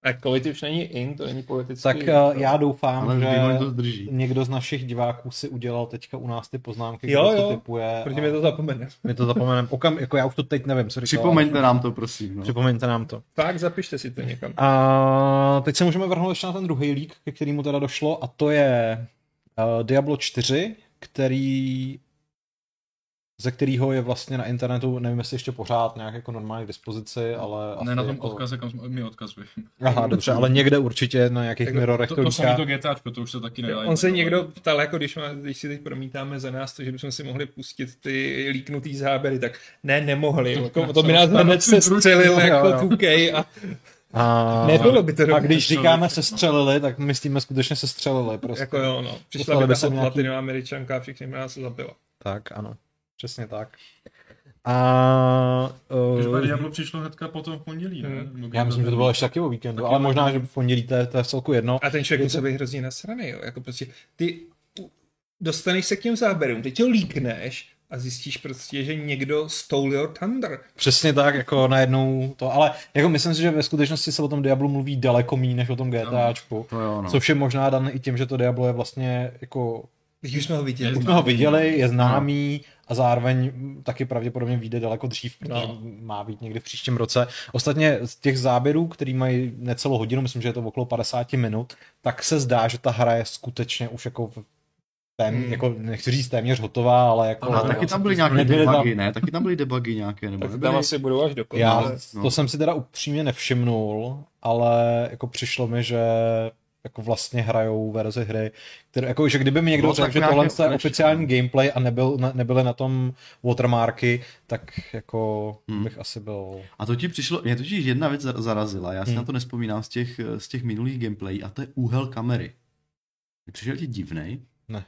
A covid už není in, to není politický. Tak uh, já doufám, Ale vývoj to že zdrží. někdo z našich diváků si udělal teďka u nás ty poznámky, Jo, kdo to jo, typuje. Protože a mi to zapomene. my to zapomeneme. Okam, jako já už to teď nevím, co říkal. Připomeňte nám to, prosím. No. Připomeňte nám to. Tak, zapište si to někam. A teď se můžeme vrhnout ještě na ten druhý lík, ke kterému teda došlo, a to je uh, Diablo 4, který ze kterého je vlastně na internetu, nevím jestli ještě pořád nějak jako normálně k dispozici, ale Ne na tom jako... odkaze, kam jsme, mi odkazuje. Aha, dobře, ale někde určitě na nějakých Jako mirrorech To, to, to samé to GTAčko, to už se taky nedá. On se někdo ptal, jako když, má, když si teď promítáme za nás to, že bychom si mohli pustit ty líknutý záběry, tak ne, nemohli. Jako, to by nás hned se střelil jako jo. 2K a A... nebylo by to A když říkáme sestřelili, tak myslíme skutečně sestřelili. Prostě. Jako jo, no. Přišla by by ta sem nějaký- platinová američanka a všechny by nás zabila. Tak, ano. Přesně tak. A... Uh, Diablo přišlo hnedka potom v pondělí, ne? Hmm. Nebo já myslím, že to bylo ještě taky o víkendu, ale možná, že v pondělí to je, to je v celku jedno. A ten člověk musel to- být hrozně nasraný, jo. Jako prostě ty dostaneš se k těm záběrům, teď to líkneš a zjistíš prostě, že někdo stole your thunder. Přesně tak, jako najednou to, ale jako myslím si, že ve skutečnosti se o tom Diablu mluví daleko méně než o tom GTAčku. To jo, no. Což je možná dan i tím, že to Diablo je vlastně jako už jsme ho viděli. už jsme ho viděli, je známý a zároveň taky pravděpodobně vyjde daleko dřív, protože No. má být někdy v příštím roce. Ostatně z těch záběrů, který mají necelou hodinu, myslím, že je to okolo 50 minut, tak se zdá, že ta hra je skutečně už jako v tém, hmm. jako nechci říct téměř hotová, ale jako... Ale taky tam byly nějaké debugy, ne? Taky tam byly debugy nějaké, nebo tak tam asi budou až do konce. Já no. to jsem si teda upřímně nevšimnul, ale jako přišlo mi, že jako vlastně hrajou verzi hry, které, jako, že kdyby mi někdo no, řekl, že tohle je oficiální gameplay a nebyl, ne, nebyly na tom watermarky, tak jako hmm. bych asi byl... A to ti přišlo, mě totiž jedna věc zarazila, já si hmm. na to nespomínám z těch, z těch minulých gameplay a to je úhel kamery. Přišel ti divnej? Ne.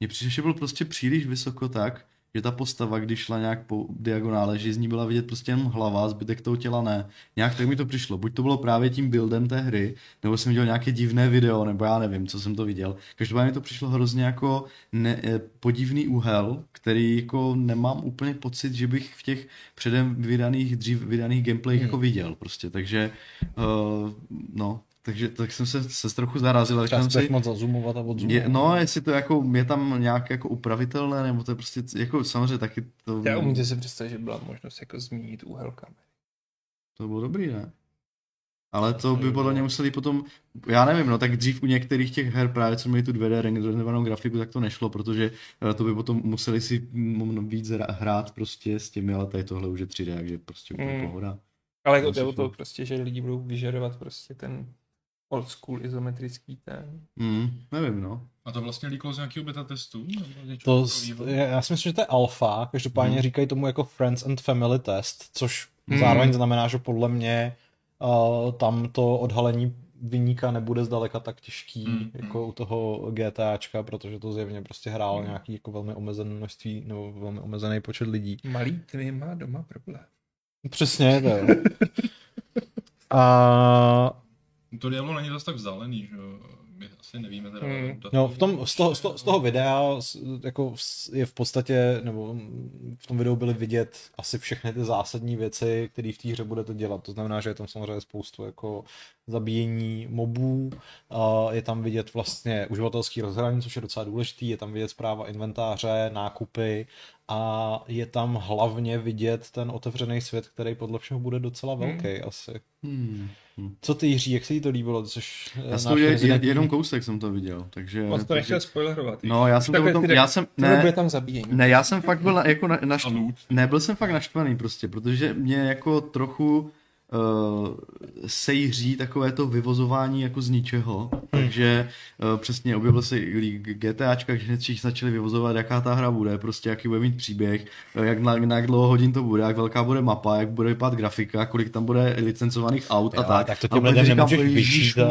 Mně přišel, že byl prostě příliš vysoko tak, že ta postava, když šla nějak po diagonále, že z ní byla vidět prostě jenom hlava, zbytek toho těla ne. Nějak tak mi to přišlo. Buď to bylo právě tím buildem té hry, nebo jsem viděl nějaké divné video, nebo já nevím, co jsem to viděl. Každopádně mi to přišlo hrozně jako ne, eh, podivný úhel, který jako nemám úplně pocit, že bych v těch předem vydaných, dřív vydaných gameplayích hmm. jako viděl prostě. Takže uh, no, takže tak jsem se, se trochu zarazil. Třeba si moc zazumovat a odzumovat. Je, no, jestli to jako, je tam nějak jako upravitelné, nebo to je prostě, jako samozřejmě taky to... Já umíte si představit, že byla možnost jako změnit úhel kamery. To bylo dobrý, ne? Ale to by podle mě museli potom, já nevím, no tak dřív u některých těch her právě, co měli tu 2D renderovanou grafiku, tak to nešlo, protože eh, to by potom museli si víc hrát prostě s těmi, ale tady tohle už je 3D, takže prostě úplně mm. pohoda. Ale jako to, to prostě, že lidi budou vyžadovat prostě ten old school izometrický ten. Mm, nevím, no. A to vlastně líklo z nějakého beta testu? To, já si myslím, že to je alfa, každopádně mm. říkají tomu jako Friends and Family Test, což mm. zároveň znamená, že podle mě uh, tam to odhalení vyníka nebude zdaleka tak těžký mm. jako u toho GTAčka, protože to zjevně prostě hrál mm. nějaký jako velmi omezené množství nebo velmi omezený počet lidí. Malý tvý má doma problém. Přesně, to A to Diablo není zase tak vzdálený, že my asi nevíme teda. Hmm. No, v tom, z, toho, z, toho, z toho videa jako je v podstatě, nebo v tom videu byly vidět asi všechny ty zásadní věci, které v té hře budete dělat. To znamená, že je tam samozřejmě spoustu jako zabíjení mobů, je tam vidět vlastně uživatelský rozhraní, což je docela důležitý, je tam vidět zpráva inventáře, nákupy a je tam hlavně vidět ten otevřený svět, který podle všeho bude docela hmm. velký hmm. asi. Hmm. Co ty Jiří, jak se jí to líbilo? Což já jsem to je, jenom kousek jsem to viděl, takže... Moc to nechtěl spoilerovat. No, já jsem to potom, já jsem, ne, bude tam zabíjení. Ne, já jsem fakt byl jako na, naštvaný, ne, byl jsem fakt naštvaný prostě, protože mě jako trochu uh, sejří takové to vyvozování jako z ničeho. Hmm. Takže uh, přesně objevil se GTAčka, že hned všichni začali vyvozovat, jaká ta hra bude, prostě jaký bude mít příběh, uh, jak, na, na jak dlouho hodin to bude, jak velká bude mapa, jak bude vypadat grafika, kolik tam bude licencovaných aut a tak. tak to těm lidem nemůžeš vyčítat.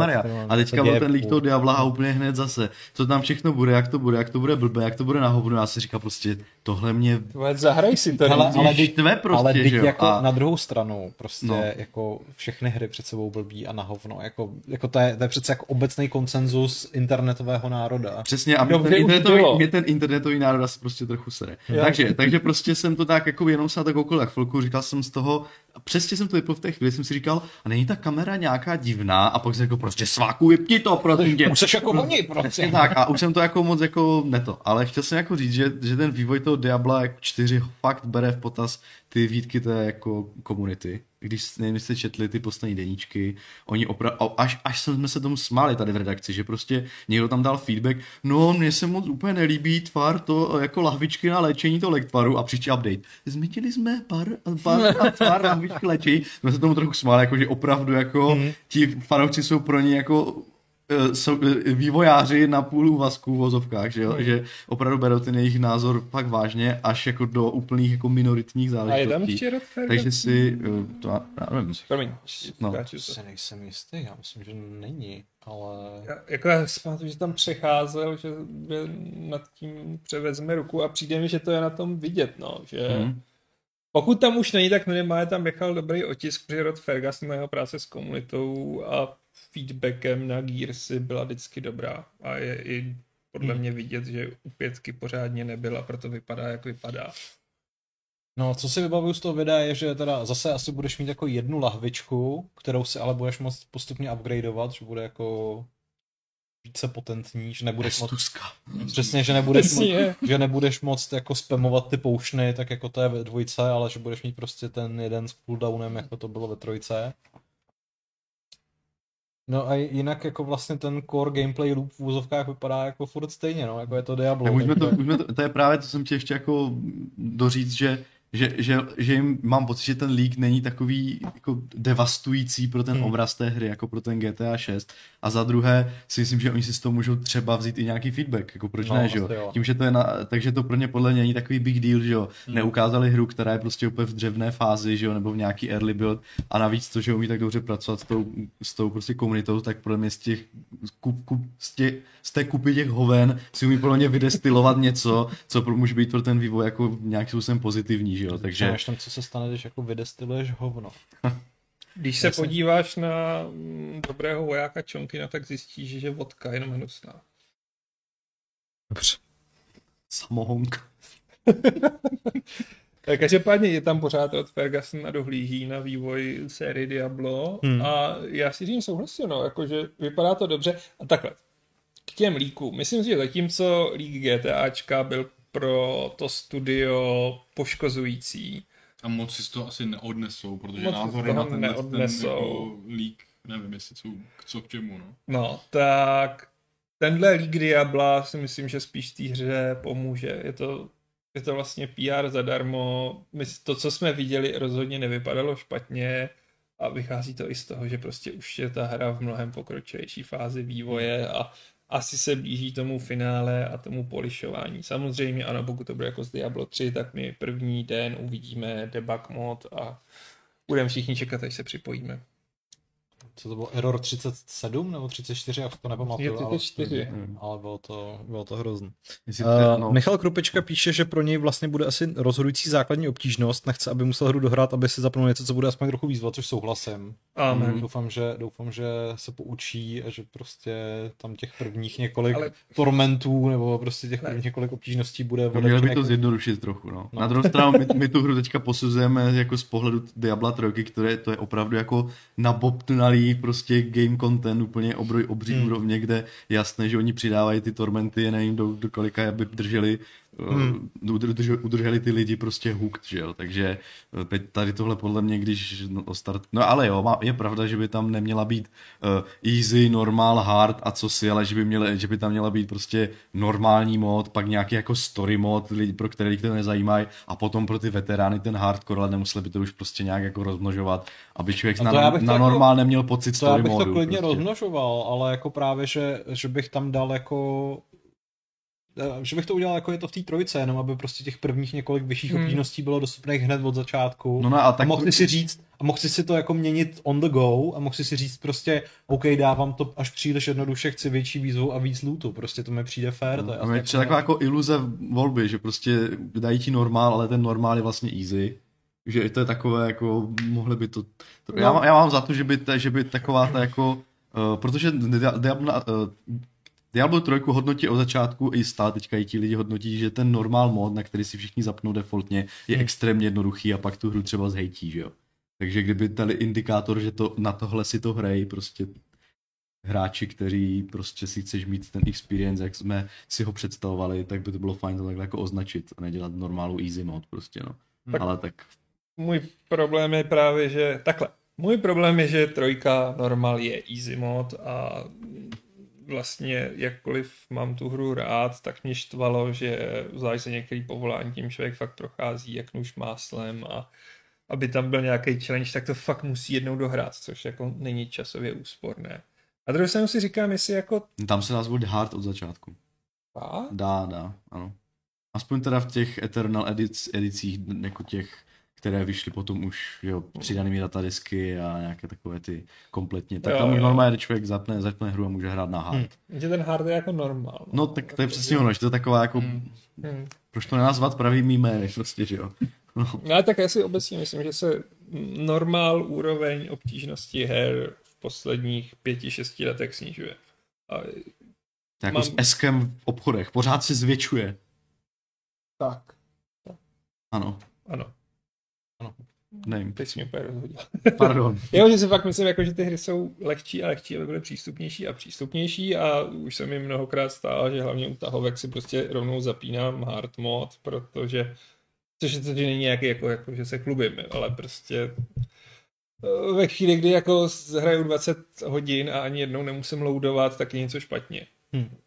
A teďka byl ten lík toho Diabla a úplně hned zase, co tam všechno bude, jak to bude, jak to bude blbé, jak to bude na hovnu. Já si říkám prostě, tohle mě... Zahraj si to. Ale, ale, tve prostě, ale jako a... na druhou stranu prostě no. jako všechny hry před sebou blbí a na hovno. Jako, jako to, je, to je přece jako obecný konsenzus internetového národa. Přesně, a mě ten, internetový, mě ten internetový národ asi prostě trochu sere. Takže, takže prostě jsem to tak jako jenom se tak okolo chvilku, říkal jsem z toho, a přesně jsem to vypl v té chvíli, jsem si říkal, a není ta kamera nějaká divná, a pak jsem řekl, prostě sváku, vypni to, protože Už jsi jako oni, prostě. tak, a už jsem to jako moc jako neto, ale chtěl jsem jako říct, že, že ten vývoj toho Diabla 4 fakt bere v potaz ty výtky té jako komunity když nevím, jste četli ty poslední deníčky, oni opravdu, až, až jsme se tomu smáli tady v redakci, že prostě někdo tam dal feedback, no mně se moc úplně nelíbí tvar to jako lahvičky na léčení to lektvaru a příští update. Zmítili jsme pár, pár tvar lahvičky léčení, jsme se tomu trochu smáli, jako že opravdu jako mm. ti fanoušci jsou pro ně jako Eh, jsou eh, vývojáři na půl úvazku v vozovkách, že, jo? Hmm. že opravdu berou ten jejich názor pak vážně, až jako do úplných jako minoritních záležitostí. A je tam ještě Takže si, eh, to já nevím. Promiň, no. se nejsem jistý, já myslím, že není, ale... Já, jako já si že tam přecházel, že nad tím převezme ruku a přijde mi, že to je na tom vidět, no, že... Hmm. Pokud tam už není, tak minimálně tam nechal dobrý otisk, protože Rod Ferguson jeho práce s komunitou a feedbackem na Gearsy byla vždycky dobrá a je i podle hmm. mě vidět, že u pětky pořádně nebyla, proto vypadá, jak vypadá. No, co si vybavuju z toho videa je, že teda zase asi budeš mít jako jednu lahvičku, kterou si ale budeš moct postupně upgradeovat, že bude jako více potentní, že nebudeš moc... Přesně, že nebudeš, moc, že nebudeš moc jako spamovat ty poušny, tak jako to je ve dvojce, ale že budeš mít prostě ten jeden s cooldownem, jako to bylo ve trojce. No a jinak jako vlastně ten core gameplay loop v úzovkách vypadá jako furt stejně, no, jako je to Diablo. Tak můžeme to, můžeme to, to je právě, to jsem tě ještě jako doříct, že že, že, že jim, mám pocit, že ten leak není takový jako devastující pro ten hmm. obraz té hry, jako pro ten GTA 6. A za druhé si myslím, že oni si z toho můžou třeba vzít i nějaký feedback, jako proč no, ne, že jo? Tím, že to je na, takže to pro ně podle mě není takový big deal, že jo? Hmm. Neukázali hru, která je prostě úplně v dřevné fázi, že jo, nebo v nějaký early build a navíc to, že umí tak dobře pracovat s tou, s tou prostě komunitou, tak podle mě z těch, kup, kup, z, těch, z té kupy těch hoven si umí podle mě vydestilovat něco, co může být pro ten vývoj jako nějakým způsobem pozitivní, že jo, takže... Máš tam, co se stane, když jako vydestiluješ hovno. Když se Jasně. podíváš na mm, dobrého vojáka Čonkina, tak zjistíš, že vodka je jenom hnusná. Dobře. Samohonk. Každopádně je tam pořád od Ferguson a dohlíží na vývoj série Diablo hmm. a já si říct souhlasím, no, jakože vypadá to dobře a takhle. K těm líkům. Myslím si, že zatímco lík GTAčka byl pro to studio poškozující. A moc si to asi neodnesou, protože moc názory na ten, neodnesou. ten jako leak, nevím, jestli jsou co k čemu, no. No, tak tenhle leak Diabla si myslím, že spíš té hře pomůže. Je to, je to vlastně PR zadarmo. My, to, co jsme viděli, rozhodně nevypadalo špatně a vychází to i z toho, že prostě už je ta hra v mnohem pokročilejší fázi vývoje a asi se blíží tomu finále a tomu polišování. Samozřejmě ano, pokud to bude jako z Diablo 3, tak my první den uvidíme debug mod a budeme všichni čekat, až se připojíme co to bylo, Error 37 nebo 34, já to nepamatuju. 34. Ale, ale bylo to, bylo to hrozný. Uh, no. Michal Krupečka píše, že pro něj vlastně bude asi rozhodující základní obtížnost, nechce, aby musel hru dohrát, aby si zapnul něco, co bude aspoň trochu výzvat, což souhlasím. Amen. Mm, doufám, že, doufám, že se poučí a že prostě tam těch prvních několik ale... tormentů nebo prostě těch prvních několik obtížností bude. No, měli by to zjednodušit trochu. No. No. Na druhou stranu my, my, tu hru teďka posuzujeme jako z pohledu Diabla 3, které to je opravdu jako nabobtnalý prostě game content úplně obroj, obří hmm. úrovně, kde jasné, že oni přidávají ty tormenty, nevím do, do kolika, aby drželi hmm. udrželi, udrželi ty lidi prostě hooked, že jo, takže eh, tady tohle podle mě, když no, start, no ale jo, je pravda, že by tam neměla být uh, easy, normal, hard a co si, ale že by, měla, že by tam měla být prostě normální mod, pak nějaký jako story mod, lidi, pro které lidi to nezajímají a potom pro ty veterány ten hardcore, ale nemuseli by to už prostě nějak jako rozmnožovat, aby člověk na, na jako, normál neměl pocit story modu. To já bych to klidně prostě. rozmnožoval, ale jako právě, že, že bych tam dal jako Eh, že bych to udělal jako je to v té trojce, jenom aby prostě těch prvních několik vyšších hmm. obtížností bylo dostupných hned od začátku. No, no a, tak a mohl to... si říct, a mohl si to jako měnit on the go a mohl si říct prostě, OK, dávám to až příliš jednoduše, chci větší výzvu a víc lootu, prostě to mi přijde fair. No, to je a mi přijde taková jako iluze volby, že prostě dají ti normál, ale ten normál je vlastně easy. Že to je takové, jako mohli by to... to no. já, já, mám za to, že by, ta, že by taková ta jako... Uh, protože Diablo, uh, Diablo 3 hodnotí od začátku i stále teďka i ti lidi hodnotí, že ten normál mod, na který si všichni zapnou defaultně, je hmm. extrémně jednoduchý a pak tu hru třeba zhejtí, že jo. Takže kdyby dali indikátor, že to na tohle si to hrají prostě hráči, kteří prostě si chceš mít ten experience, jak jsme si ho představovali, tak by to bylo fajn to takhle jako označit a nedělat normálu easy mod prostě, no. Tak Ale tak... Můj problém je právě, že takhle. Můj problém je, že trojka normal je easy mod a vlastně jakkoliv mám tu hru rád, tak mě štvalo, že zvlášť se některý povolání tím člověk fakt prochází jak nůž máslem a aby tam byl nějaký challenge, tak to fakt musí jednou dohrát, což jako není časově úsporné. A druhou stranu si říkám, jestli jako... Tam se dá zvolit hard od začátku. A? Dá, dá, ano. Aspoň teda v těch Eternal edic, edicích, jako těch které vyšly potom už jo, přidanými datadisky a nějaké takové ty kompletně. Tak jo, tam už normálně člověk zapne, zapne hru a může hrát na hard. Hmm. Že ten hard je jako normál. No, no tak to je přesně ono, že to je taková jako... Hmm. Hmm. Proč to nenazvat pravými jmény, prostě, že jo. No. no tak já si obecně myslím, že se normál úroveň obtížnosti her v posledních pěti, šesti letech snižuje. A jako mám... s eskem v obchodech, pořád se zvětšuje. Tak. tak. Ano. Ano. Ano. Nevím. Teď jsi mě úplně rozhodil. Pardon. jo, že si fakt myslím, jako, že ty hry jsou lehčí a lehčí, aby byly přístupnější a přístupnější a už se mi mnohokrát stalo, že hlavně u tahovek si prostě rovnou zapínám hard mod, protože což je to, že není nějaký, jako, jako, že se klubím, ale prostě ve chvíli, kdy jako hraju 20 hodin a ani jednou nemusím loadovat, tak je něco špatně. Hmm.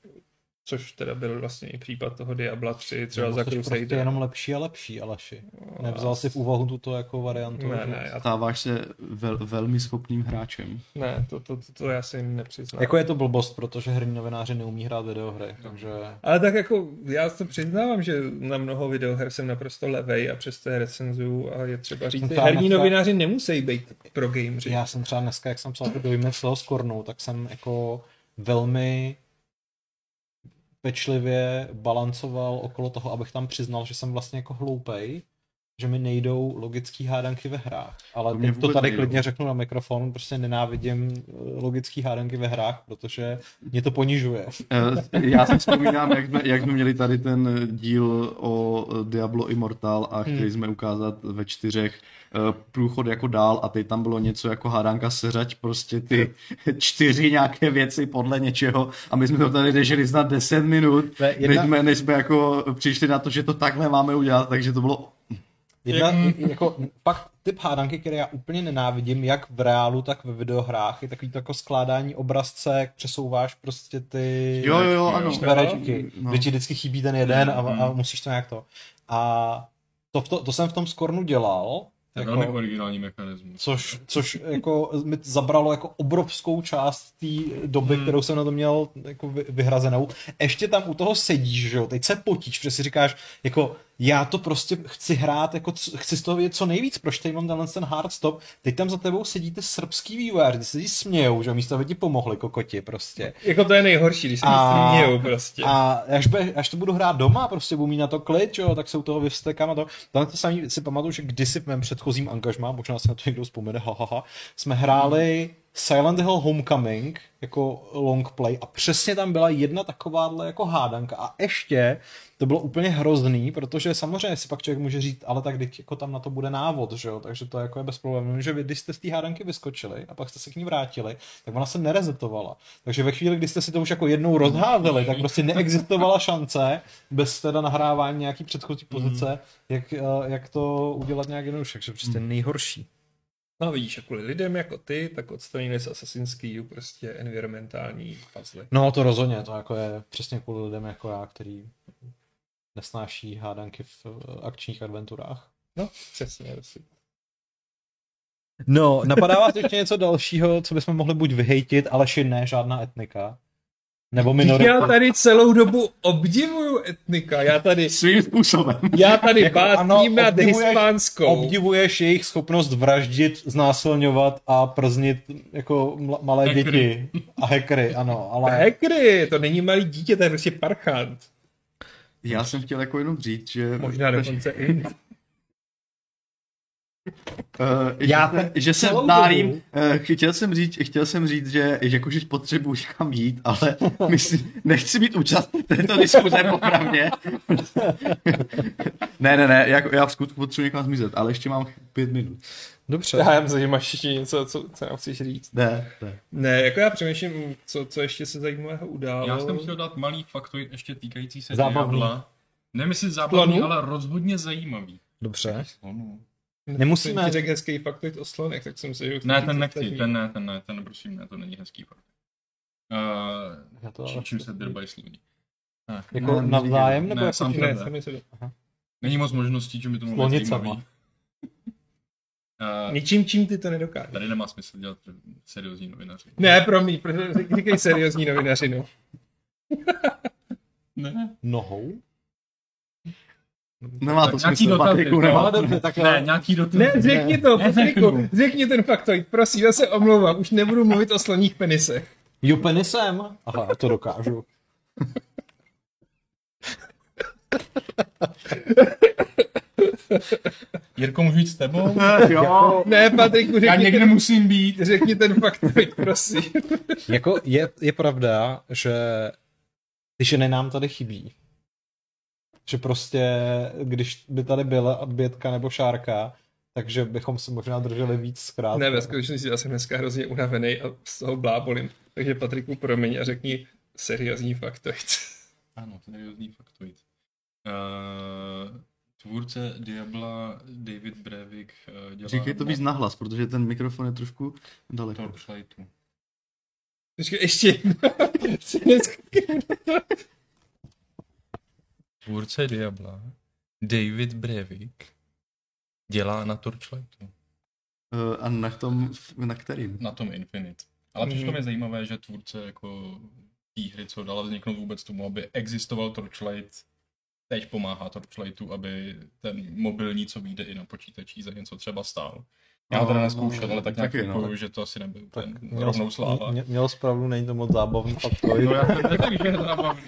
Což teda byl vlastně i případ toho Diabla 3, třeba Nebo za Crusader. prostě jenom lepší a lepší, Aleši. No, Nevzal si v úvahu tuto jako variantu. Ne, ne. Já... Stáváš se vel, velmi schopným hráčem. Ne, to, to, to, to já si nepřiznám. Jako je to blbost, protože herní novináři neumí hrát videohry, takže... Ale tak jako, já to přiznávám, že na mnoho videoher jsem naprosto levej a přesto je recenzuju a je třeba říct, že herní dneska... novináři nemusí být pro gameři. Já jsem třeba dneska, jak jsem psal to dojmy z toho tak jsem jako velmi pečlivě balancoval okolo toho, abych tam přiznal, že jsem vlastně jako hloupej, že mi nejdou logický hádanky ve hrách. Ale to, to tady nejdou. klidně řeknu na mikrofon, prostě nenávidím eh, logický hádanky ve hrách, protože mě to ponižuje. Eh, já si vzpomínám, jak jsme, jak jsme měli tady ten díl o Diablo Immortal a chtěli hmm. jsme ukázat ve čtyřech Eh, průchod jako dál a teď tam bylo něco jako hádánka seřať, prostě ty čtyři nějaké věci podle něčeho a my jsme to tady řešili snad 10 minut, jedna... než, jsme, než jsme jako přišli na to, že to takhle máme udělat, takže to bylo Jedna, jako, pak typ hádanky, které já úplně nenávidím, jak v reálu, tak ve videohrách, je takový to jako skládání obrazce, jak přesouváš prostě ty jo, jo, jo, ano. čtverečky, no. kde ti vždycky chybí ten jeden a, a musíš to nějak to. A to, to, to jsem v tom Skornu dělal to je jako, velmi originální mechanismus. Což, což jako mi zabralo jako obrovskou část té doby, hmm. kterou jsem na to měl jako vyhrazenou. Ještě tam u toho sedíš, že jo, teď se potíš, protože si říkáš, jako já to prostě chci hrát, jako chci z toho vědět co nejvíc, proč tady mám tenhle ten hard stop. Teď tam za tebou sedíte srbský vývojáři, ty se ti smějou, že místo aby ti pomohli kokoti prostě. Jako to je nejhorší, když se a, smějou prostě. A až, be, až to budu hrát doma, prostě budu mít na to klid, jo, tak se u toho vyvstekám a to. Tohle to samý si pamatuju, že kdysi v mém předchozím angažmá, možná se na to někdo vzpomene, hahaha, jsme hráli Silent Hill Homecoming jako long play a přesně tam byla jedna takováhle jako hádanka a ještě to bylo úplně hrozný, protože samozřejmě si pak člověk může říct, ale tak teď jako tam na to bude návod, že jo? takže to jako je bez problémů, že vy, když jste z té hádanky vyskočili a pak jste se k ní vrátili, tak ona se nerezetovala. Takže ve chvíli, kdy jste si to už jako jednou rozházeli, tak prostě neexistovala šance bez teda nahrávání nějaký předchozí pozice, mm. jak, eh, jak to udělat nějak jednoduše, takže prostě mm. nejhorší. No vidíš, a kvůli lidem jako ty, tak odstranili z Assassin's Creed prostě environmentální puzzle. No to rozhodně, to jako je přesně kvůli lidem jako já, který nesnáší hádanky v eh, akčních adventurách. No, přesně. No, napadá vás ještě něco dalšího, co bychom mohli buď vyhejtit, ale ne, žádná etnika. Nebo minorita. Já tady celou dobu obdivuju etnika. Já tady... Svým způsobem. Já tady jako, básním nad hispánskou. Obdivuješ jejich schopnost vraždit, znásilňovat a prznit jako malé hackery. děti. A hackery, ano. Ale... Hackery, to není malý dítě, to je prostě parchant. Já jsem chtěl jako jenom říct, že... Možná dokonce i... Uh, já že, že se dálím, uh, chtěl jsem říct, chtěl jsem říct, že, že jakože potřebuji kam jít, ale myslím, nechci být účastný této diskuze popravdě. ne, ne, ne, já, já v skutku potřebuji někam zmizet, ale ještě mám pět minut. Dobře. Já myslím, že máš ještě něco, co, co nám chceš říct. Ne, ne. Ne, jako já přemýšlím, co, co ještě se zajímavého událo. Já jsem chtěl dát malý faktoid ještě týkající se Zábavný. Diabla. Nemyslím zábavný, Slonu? ale rozhodně zajímavý. Dobře. Slonu. Nemusíme... Jsem řekl hezký faktoid o slonech, tak jsem si... Ne, ten nechci, ten ne, ten ne, ten prosím ne, to není hezký fakt. Uh, to čím, čím se drbají sloní. Jako ne, navzájem, nebo ne, jako sám ne, Není moc možností, že mi to mohlo být zajímavý. Uh, Ničím, čím ty to nedokážeš. Tady nemá smysl dělat seriózní novinaři. Ne, promiň, protože říkej seriózní novinaři, no. ne. Nohou? Nemá to nějaký smysl, Patriku, nemá dobře, tak ne, nějaký dotaz. Ne, řekni to, Patriku, řekni ten faktoid, prosím, já se omlouvám, už nebudu mluvit o sloních penisech. Jo, penisem? Aha, to dokážu. Jirko, můžu jít s tebou? jo. Ne, Patriku, řekni Já někde ten, musím být. Řekni ten fakt, prosím. jako je, je pravda, že ty ženy nám tady chybí. Že prostě, když by tady byla bětka nebo šárka, takže bychom se možná drželi víc zkrátka. Ne, ve skutečnosti já jsem dneska hrozně unavený a z toho blábolím. Takže Patriku, promiň a řekni seriózní faktoid. Ano, seriózní faktoid. Uh, Tvůrce Diabla David Brevik eh, dělá... Říkej to víc nahlas, protože ten mikrofon je trošku daleko. Torchlightu. Počkej, ještě jedno. Tvůrce Diabla David Brevik dělá na Torchlightu. Uh, a na tom, na kterým? Na tom Infinite. Ale přišlo Mhm. mi zajímavé, že tvůrce jako té hry, co dala vzniknout vůbec tomu, aby existoval Torchlight, teď pomáhá Torchlightu, aby ten mobilní, co vyjde i na počítačí, za něco třeba stál. Já ho teda No, neskoušel, no, ale tak nějak taky, no. že to asi nebyl Tak ten měl, rovnou sláva. mě, měl zpravdu, není to moc zábavný Factoid. No já jsem neřekl, že je zábavný.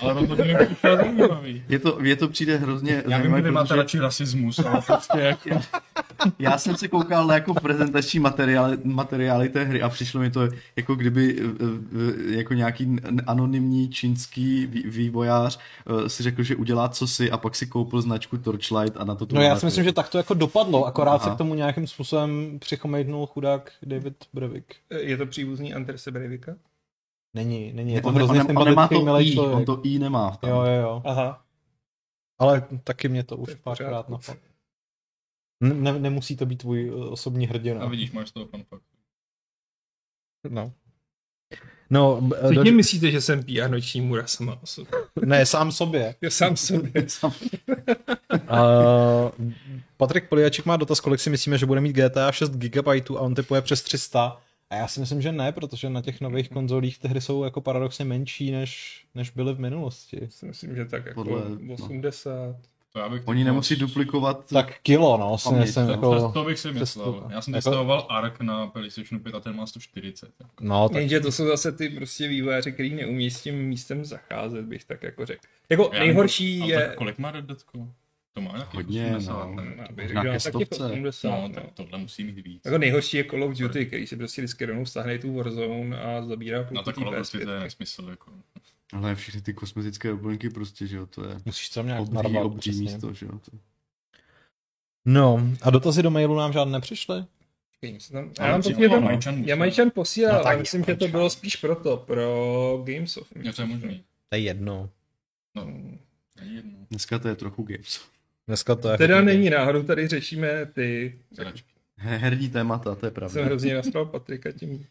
Ale rozhodně zajímavý. Je to, je to přijde hrozně Já vím, že máte radši rasismus, ale prostě jako... já jsem se koukal na jako prezentační materiály, materiály té hry a přišlo mi to jako kdyby eh, eh, jako nějaký anonymní čínský vý- vývojář eh, si řekl, že udělá cosi a pak si koupil značku Torchlight a na to to No já si myslím, že tak to jako dopadlo, akorát Aha. se k tomu nějakým způsobem přichomejdnul chudák David Brevik. Je to příbuzný Anderse Breivika? Není, není, je to on, on, hrozně on, on nemá to milý I, on člověk. to I nemá tam. Jo, jo, jo. Aha. Ale taky mě to už je párkrát napadlo. Ne, nemusí to být tvůj eh, osobní hrdina. A vidíš, máš toho fun fact. No. No, b- Teď do, mě myslíte, že jsem PR noční můra sama o sobě? ne, sám sobě. Já sám sobě. Uh, Patrik Poliaček má dotaz, kolik si myslíme, že bude mít GTA 6 GB a on typuje přes 300. A já si myslím, že ne, protože na těch nových konzolích ty hry jsou jako paradoxně menší, než, než byly v minulosti. Si myslím, že tak jako Podle- no. 80. To já bych Oni nemusí duplikovat Tak kilo, no, si myslím, to- jako... To, to bych si myslel. Já jsem Jako- testoval ARK na PlayStation 5 a ten má 140. jako. No, tak Jenže to jsou zase ty prostě vývojáři, který neumí s tím místem zacházet, bych tak jako řekl. Jako Já nejhorší nevím, je... ale tak kolik má Red Deadko? To má nějaký Hodně, 80, no. bych Možná ke stovce. 80. No, no. tohle musí mít víc. Jako nejhorší je Call of Duty, který si prostě vždycky rovnou stáhne tu Warzone a zabírá No půlku tak té ale prostě to je PS5. nesmysl. Jako. Ale všechny ty kosmetické doplňky prostě, že jo, to je musíš tam nějak obří, narvat, obří přesně. místo, že jo. To... No, a dotazy do mailu nám žádné nepřišly? Tam- Já mám že tam musel. Jamajčan posílal, No ale myslím, že to bylo spíš proto, pro Gamesoft. Jo, to je možný. To je jedno. No, není jedno. Dneska to je trochu games. Dneska to je... Teda hodně. není náhodou, tady řešíme ty, Zadačky. He- Herní témata, to je pravda. jsem hrozně nastal Patrika tím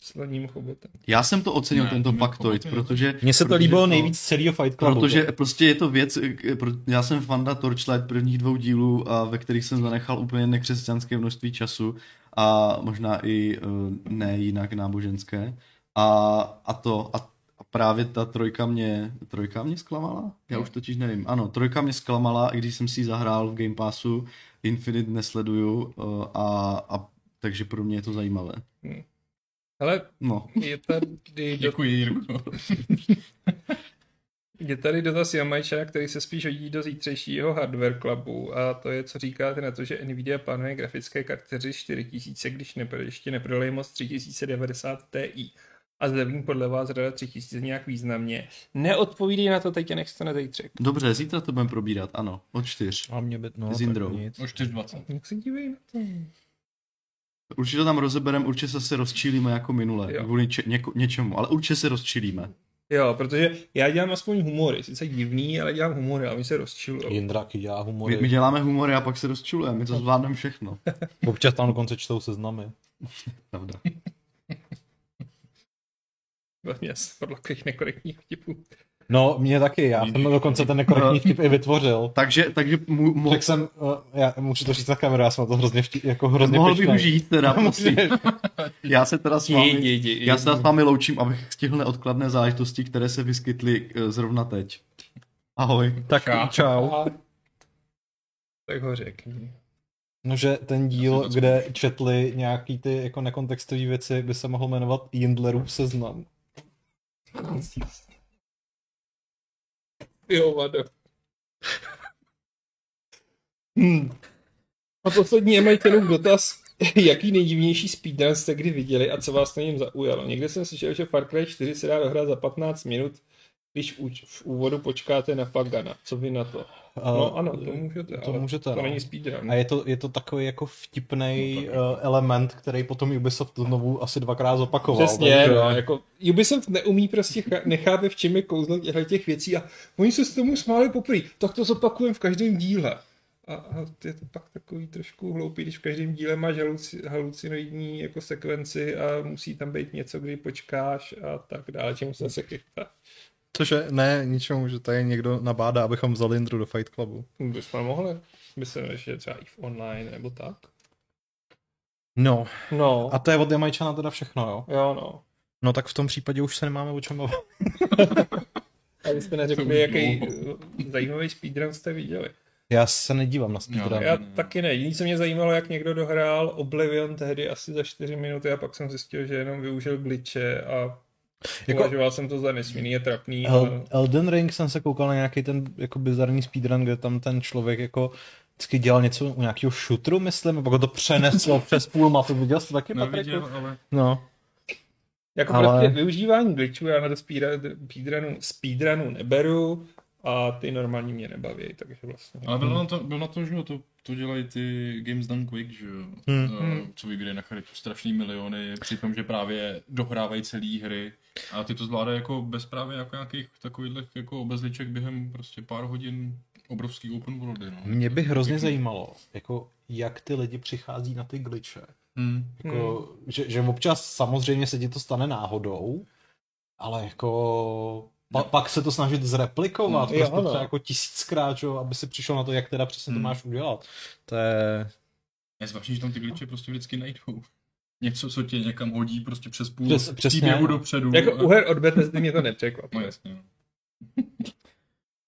sloním chobotem. Já jsem to ocenil, Ne, tento to faktoid, protože... Mně se to líbilo nejvíc z celého Fight Clubu. Protože prostě je to věc, já jsem fanda Torchlight prvních dvou dílů, a ve kterých jsem zanechal úplně nekřesťanské množství času a možná i eh, ne jinak náboženské. A, a to, a, a právě ta trojka mě, trojka mě zklamala? Já už totiž nevím. Ano, trojka mě zklamala, i když jsem si ji zahrál v Game Passu, Infinite nesleduju eh, a, a takže pro mě je to zajímavé. Ale No, je tady, Děkuji, Jirko. je tady dotaz Jamajčana, který se spíš hodí do zítřejšího hardware clubu a to je, co říkáte na to, že Nvidia plánuje grafické karty 4000, když nepr- ještě neprodali moc 3090 Ti a zlevní podle vás řada 3000 nějak významně. Neodpovídej na to teď nech to na zítřek. dobře, zítra to budeme probírat, ano, od čtyř. A mě by, no, S Indrou. tak nic. O 4.20. Jak se dívej na to? Určitě to tam rozeberem, určitě se se rozčílíme jako minule, Jo. kvůli če- něko- něčemu, ale určitě se rozčílíme. Jo, protože já dělám aspoň humory, sice divný, ale dělám humory a my se rozčilují. Jindráky dělá humory. My, my děláme humory a pak se rozčilujeme, my to zvládneme všechno. Občas tam dokonce čtou seznamy. Pravda. Vlastně podle takových nekorektních vtipů. No, mě taky, já jsem dokonce ten nekorektní vtip i vytvořil. Takže, takže mu, mo, Řekl jsem, uh, já můžu to říct na kameru, já jsem na to hrozně, vtip, jako hrozně mohl bych užít teda. Já se teda s vámi, já se teda s vámi loučím, abych stihl neodkladné záležitosti, které se vyskytly eh, zrovna teď. Ahoj. Tak Čau. čau. Tak ho řekni. No, že ten díl, kde četli nějaký ty jako nekontextové věci, by se mohl jmenovat Jindlerův seznam. Jo, vado. Hmm. A poslední je majitelům dotaz, jaký nejdivnější speedrun jste kdy viděli a co vás na něm zaujalo. Někde jsem slyšel, že Far Cry 4 se dá dohrát za 15 minut, když v úvodu počkáte na Fagana. Co vy na to? No ano, to můžete, to, můžete, to no. není speedrun. A je to, je to takový jako vtipný no, uh, element, který potom Ubisoft znovu asi dvakrát zopakoval. Přesně, takže... no, jako Ubisoft neumí prostě, nechápe v čem je kouzlo těch věcí a oni se s tomu smáli poprvé, tak to zopakujeme v každém díle. A, a je to pak takový trošku hloupý, když v každém díle máš haluci, halucinoidní jako sekvenci a musí tam být něco, kdy počkáš a tak dále, čemu se zase chytá. Cože ne, ničemu, že tady někdo nabádá, abychom vzali Indru do Fight Clubu. Bychom mohli. Myslím, že třeba i v online nebo tak. No. No. A to je od Jamajčana teda všechno, jo? Jo, no. No tak v tom případě už se nemáme o čem bavit. A vy jste neřekli, jaký zajímavý speedrun jste viděli. Já se nedívám na speedrun. Já taky ne. Jediný, co mě zajímalo, jak někdo dohrál Oblivion tehdy asi za 4 minuty a pak jsem zjistil, že jenom využil glitche a jako, Uvažoval jsem to za nesmírně trapný. El, a... Elden Ring jsem se koukal na nějaký ten jako bizarní speedrun, kde tam ten člověk jako vždycky dělal něco u nějakého šutru, myslím, a pak to přeneslo přes půl mapy. Viděl jsi to taky, Patrik? ale... No. Jako ale... prostě využívání glitchů já na to speedrunu, speedrunu neberu a ty normální mě nebaví, takže vlastně. Ale byl na to, byl na to že to, to dělají ty Games Done Quick, že jo, hmm. uh, co vyvíjí na charitu strašný miliony, při tom, že právě dohrávají celé hry a ty to zvládají jako bez právě jako nějakých takových jako obezliček během prostě pár hodin obrovský open worldy. No. Mě by hrozně zajímalo, jako jak ty lidi přichází na ty glitche. Hmm. Jako, hmm. Že, že občas samozřejmě se ti to stane náhodou, ale jako pa, pak se to snažit zreplikovat, hmm, prostě třeba jako tisíckrát, čo, aby si přišel na to, jak teda přesně hmm. to máš udělat. To je... Je zvláštní, že tam ty glitche prostě vždycky najdou něco, co tě někam hodí prostě přes půl Přes, příběhu dopředu. Jako a... u her od Bethesdy mě to nepřekvapí. No jasně.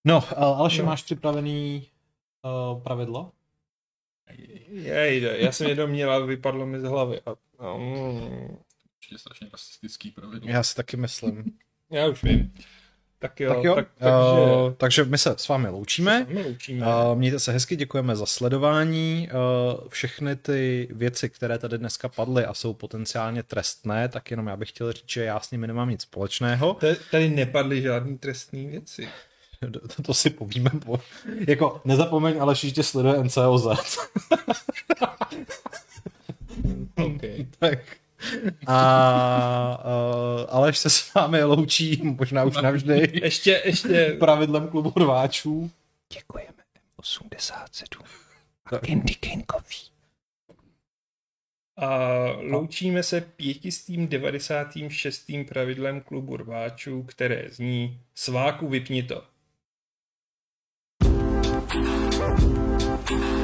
No, Aleši, no. máš připravený uh, pravidlo? Jej, já jsem jenom měla, vypadlo mi z hlavy. A, um... Určitě strašně rasistický pravidlo. Já si taky myslím. já už vím. Tak jo, tak jo. Tak, takže... Uh, takže my se s vámi loučíme. Se loučíme. Uh, mějte se hezky, děkujeme za sledování. Uh, všechny ty věci, které tady dneska padly a jsou potenciálně trestné, tak jenom já bych chtěl říct, že já s nimi nemám nic společného. Tady nepadly žádné trestné věci. To, to si povíme. Po... Jako, nezapomeň, ale ještě sleduje NCOZ. okay. tak. A, a Aleš se s vámi loučí, možná už navždy. Ještě, ještě. Pravidlem klubu rváčů. Děkujeme 87. a Candy Cane Coffee. A loučíme se 596. pravidlem klubu rváčů, které zní Sváku vypni to. thank you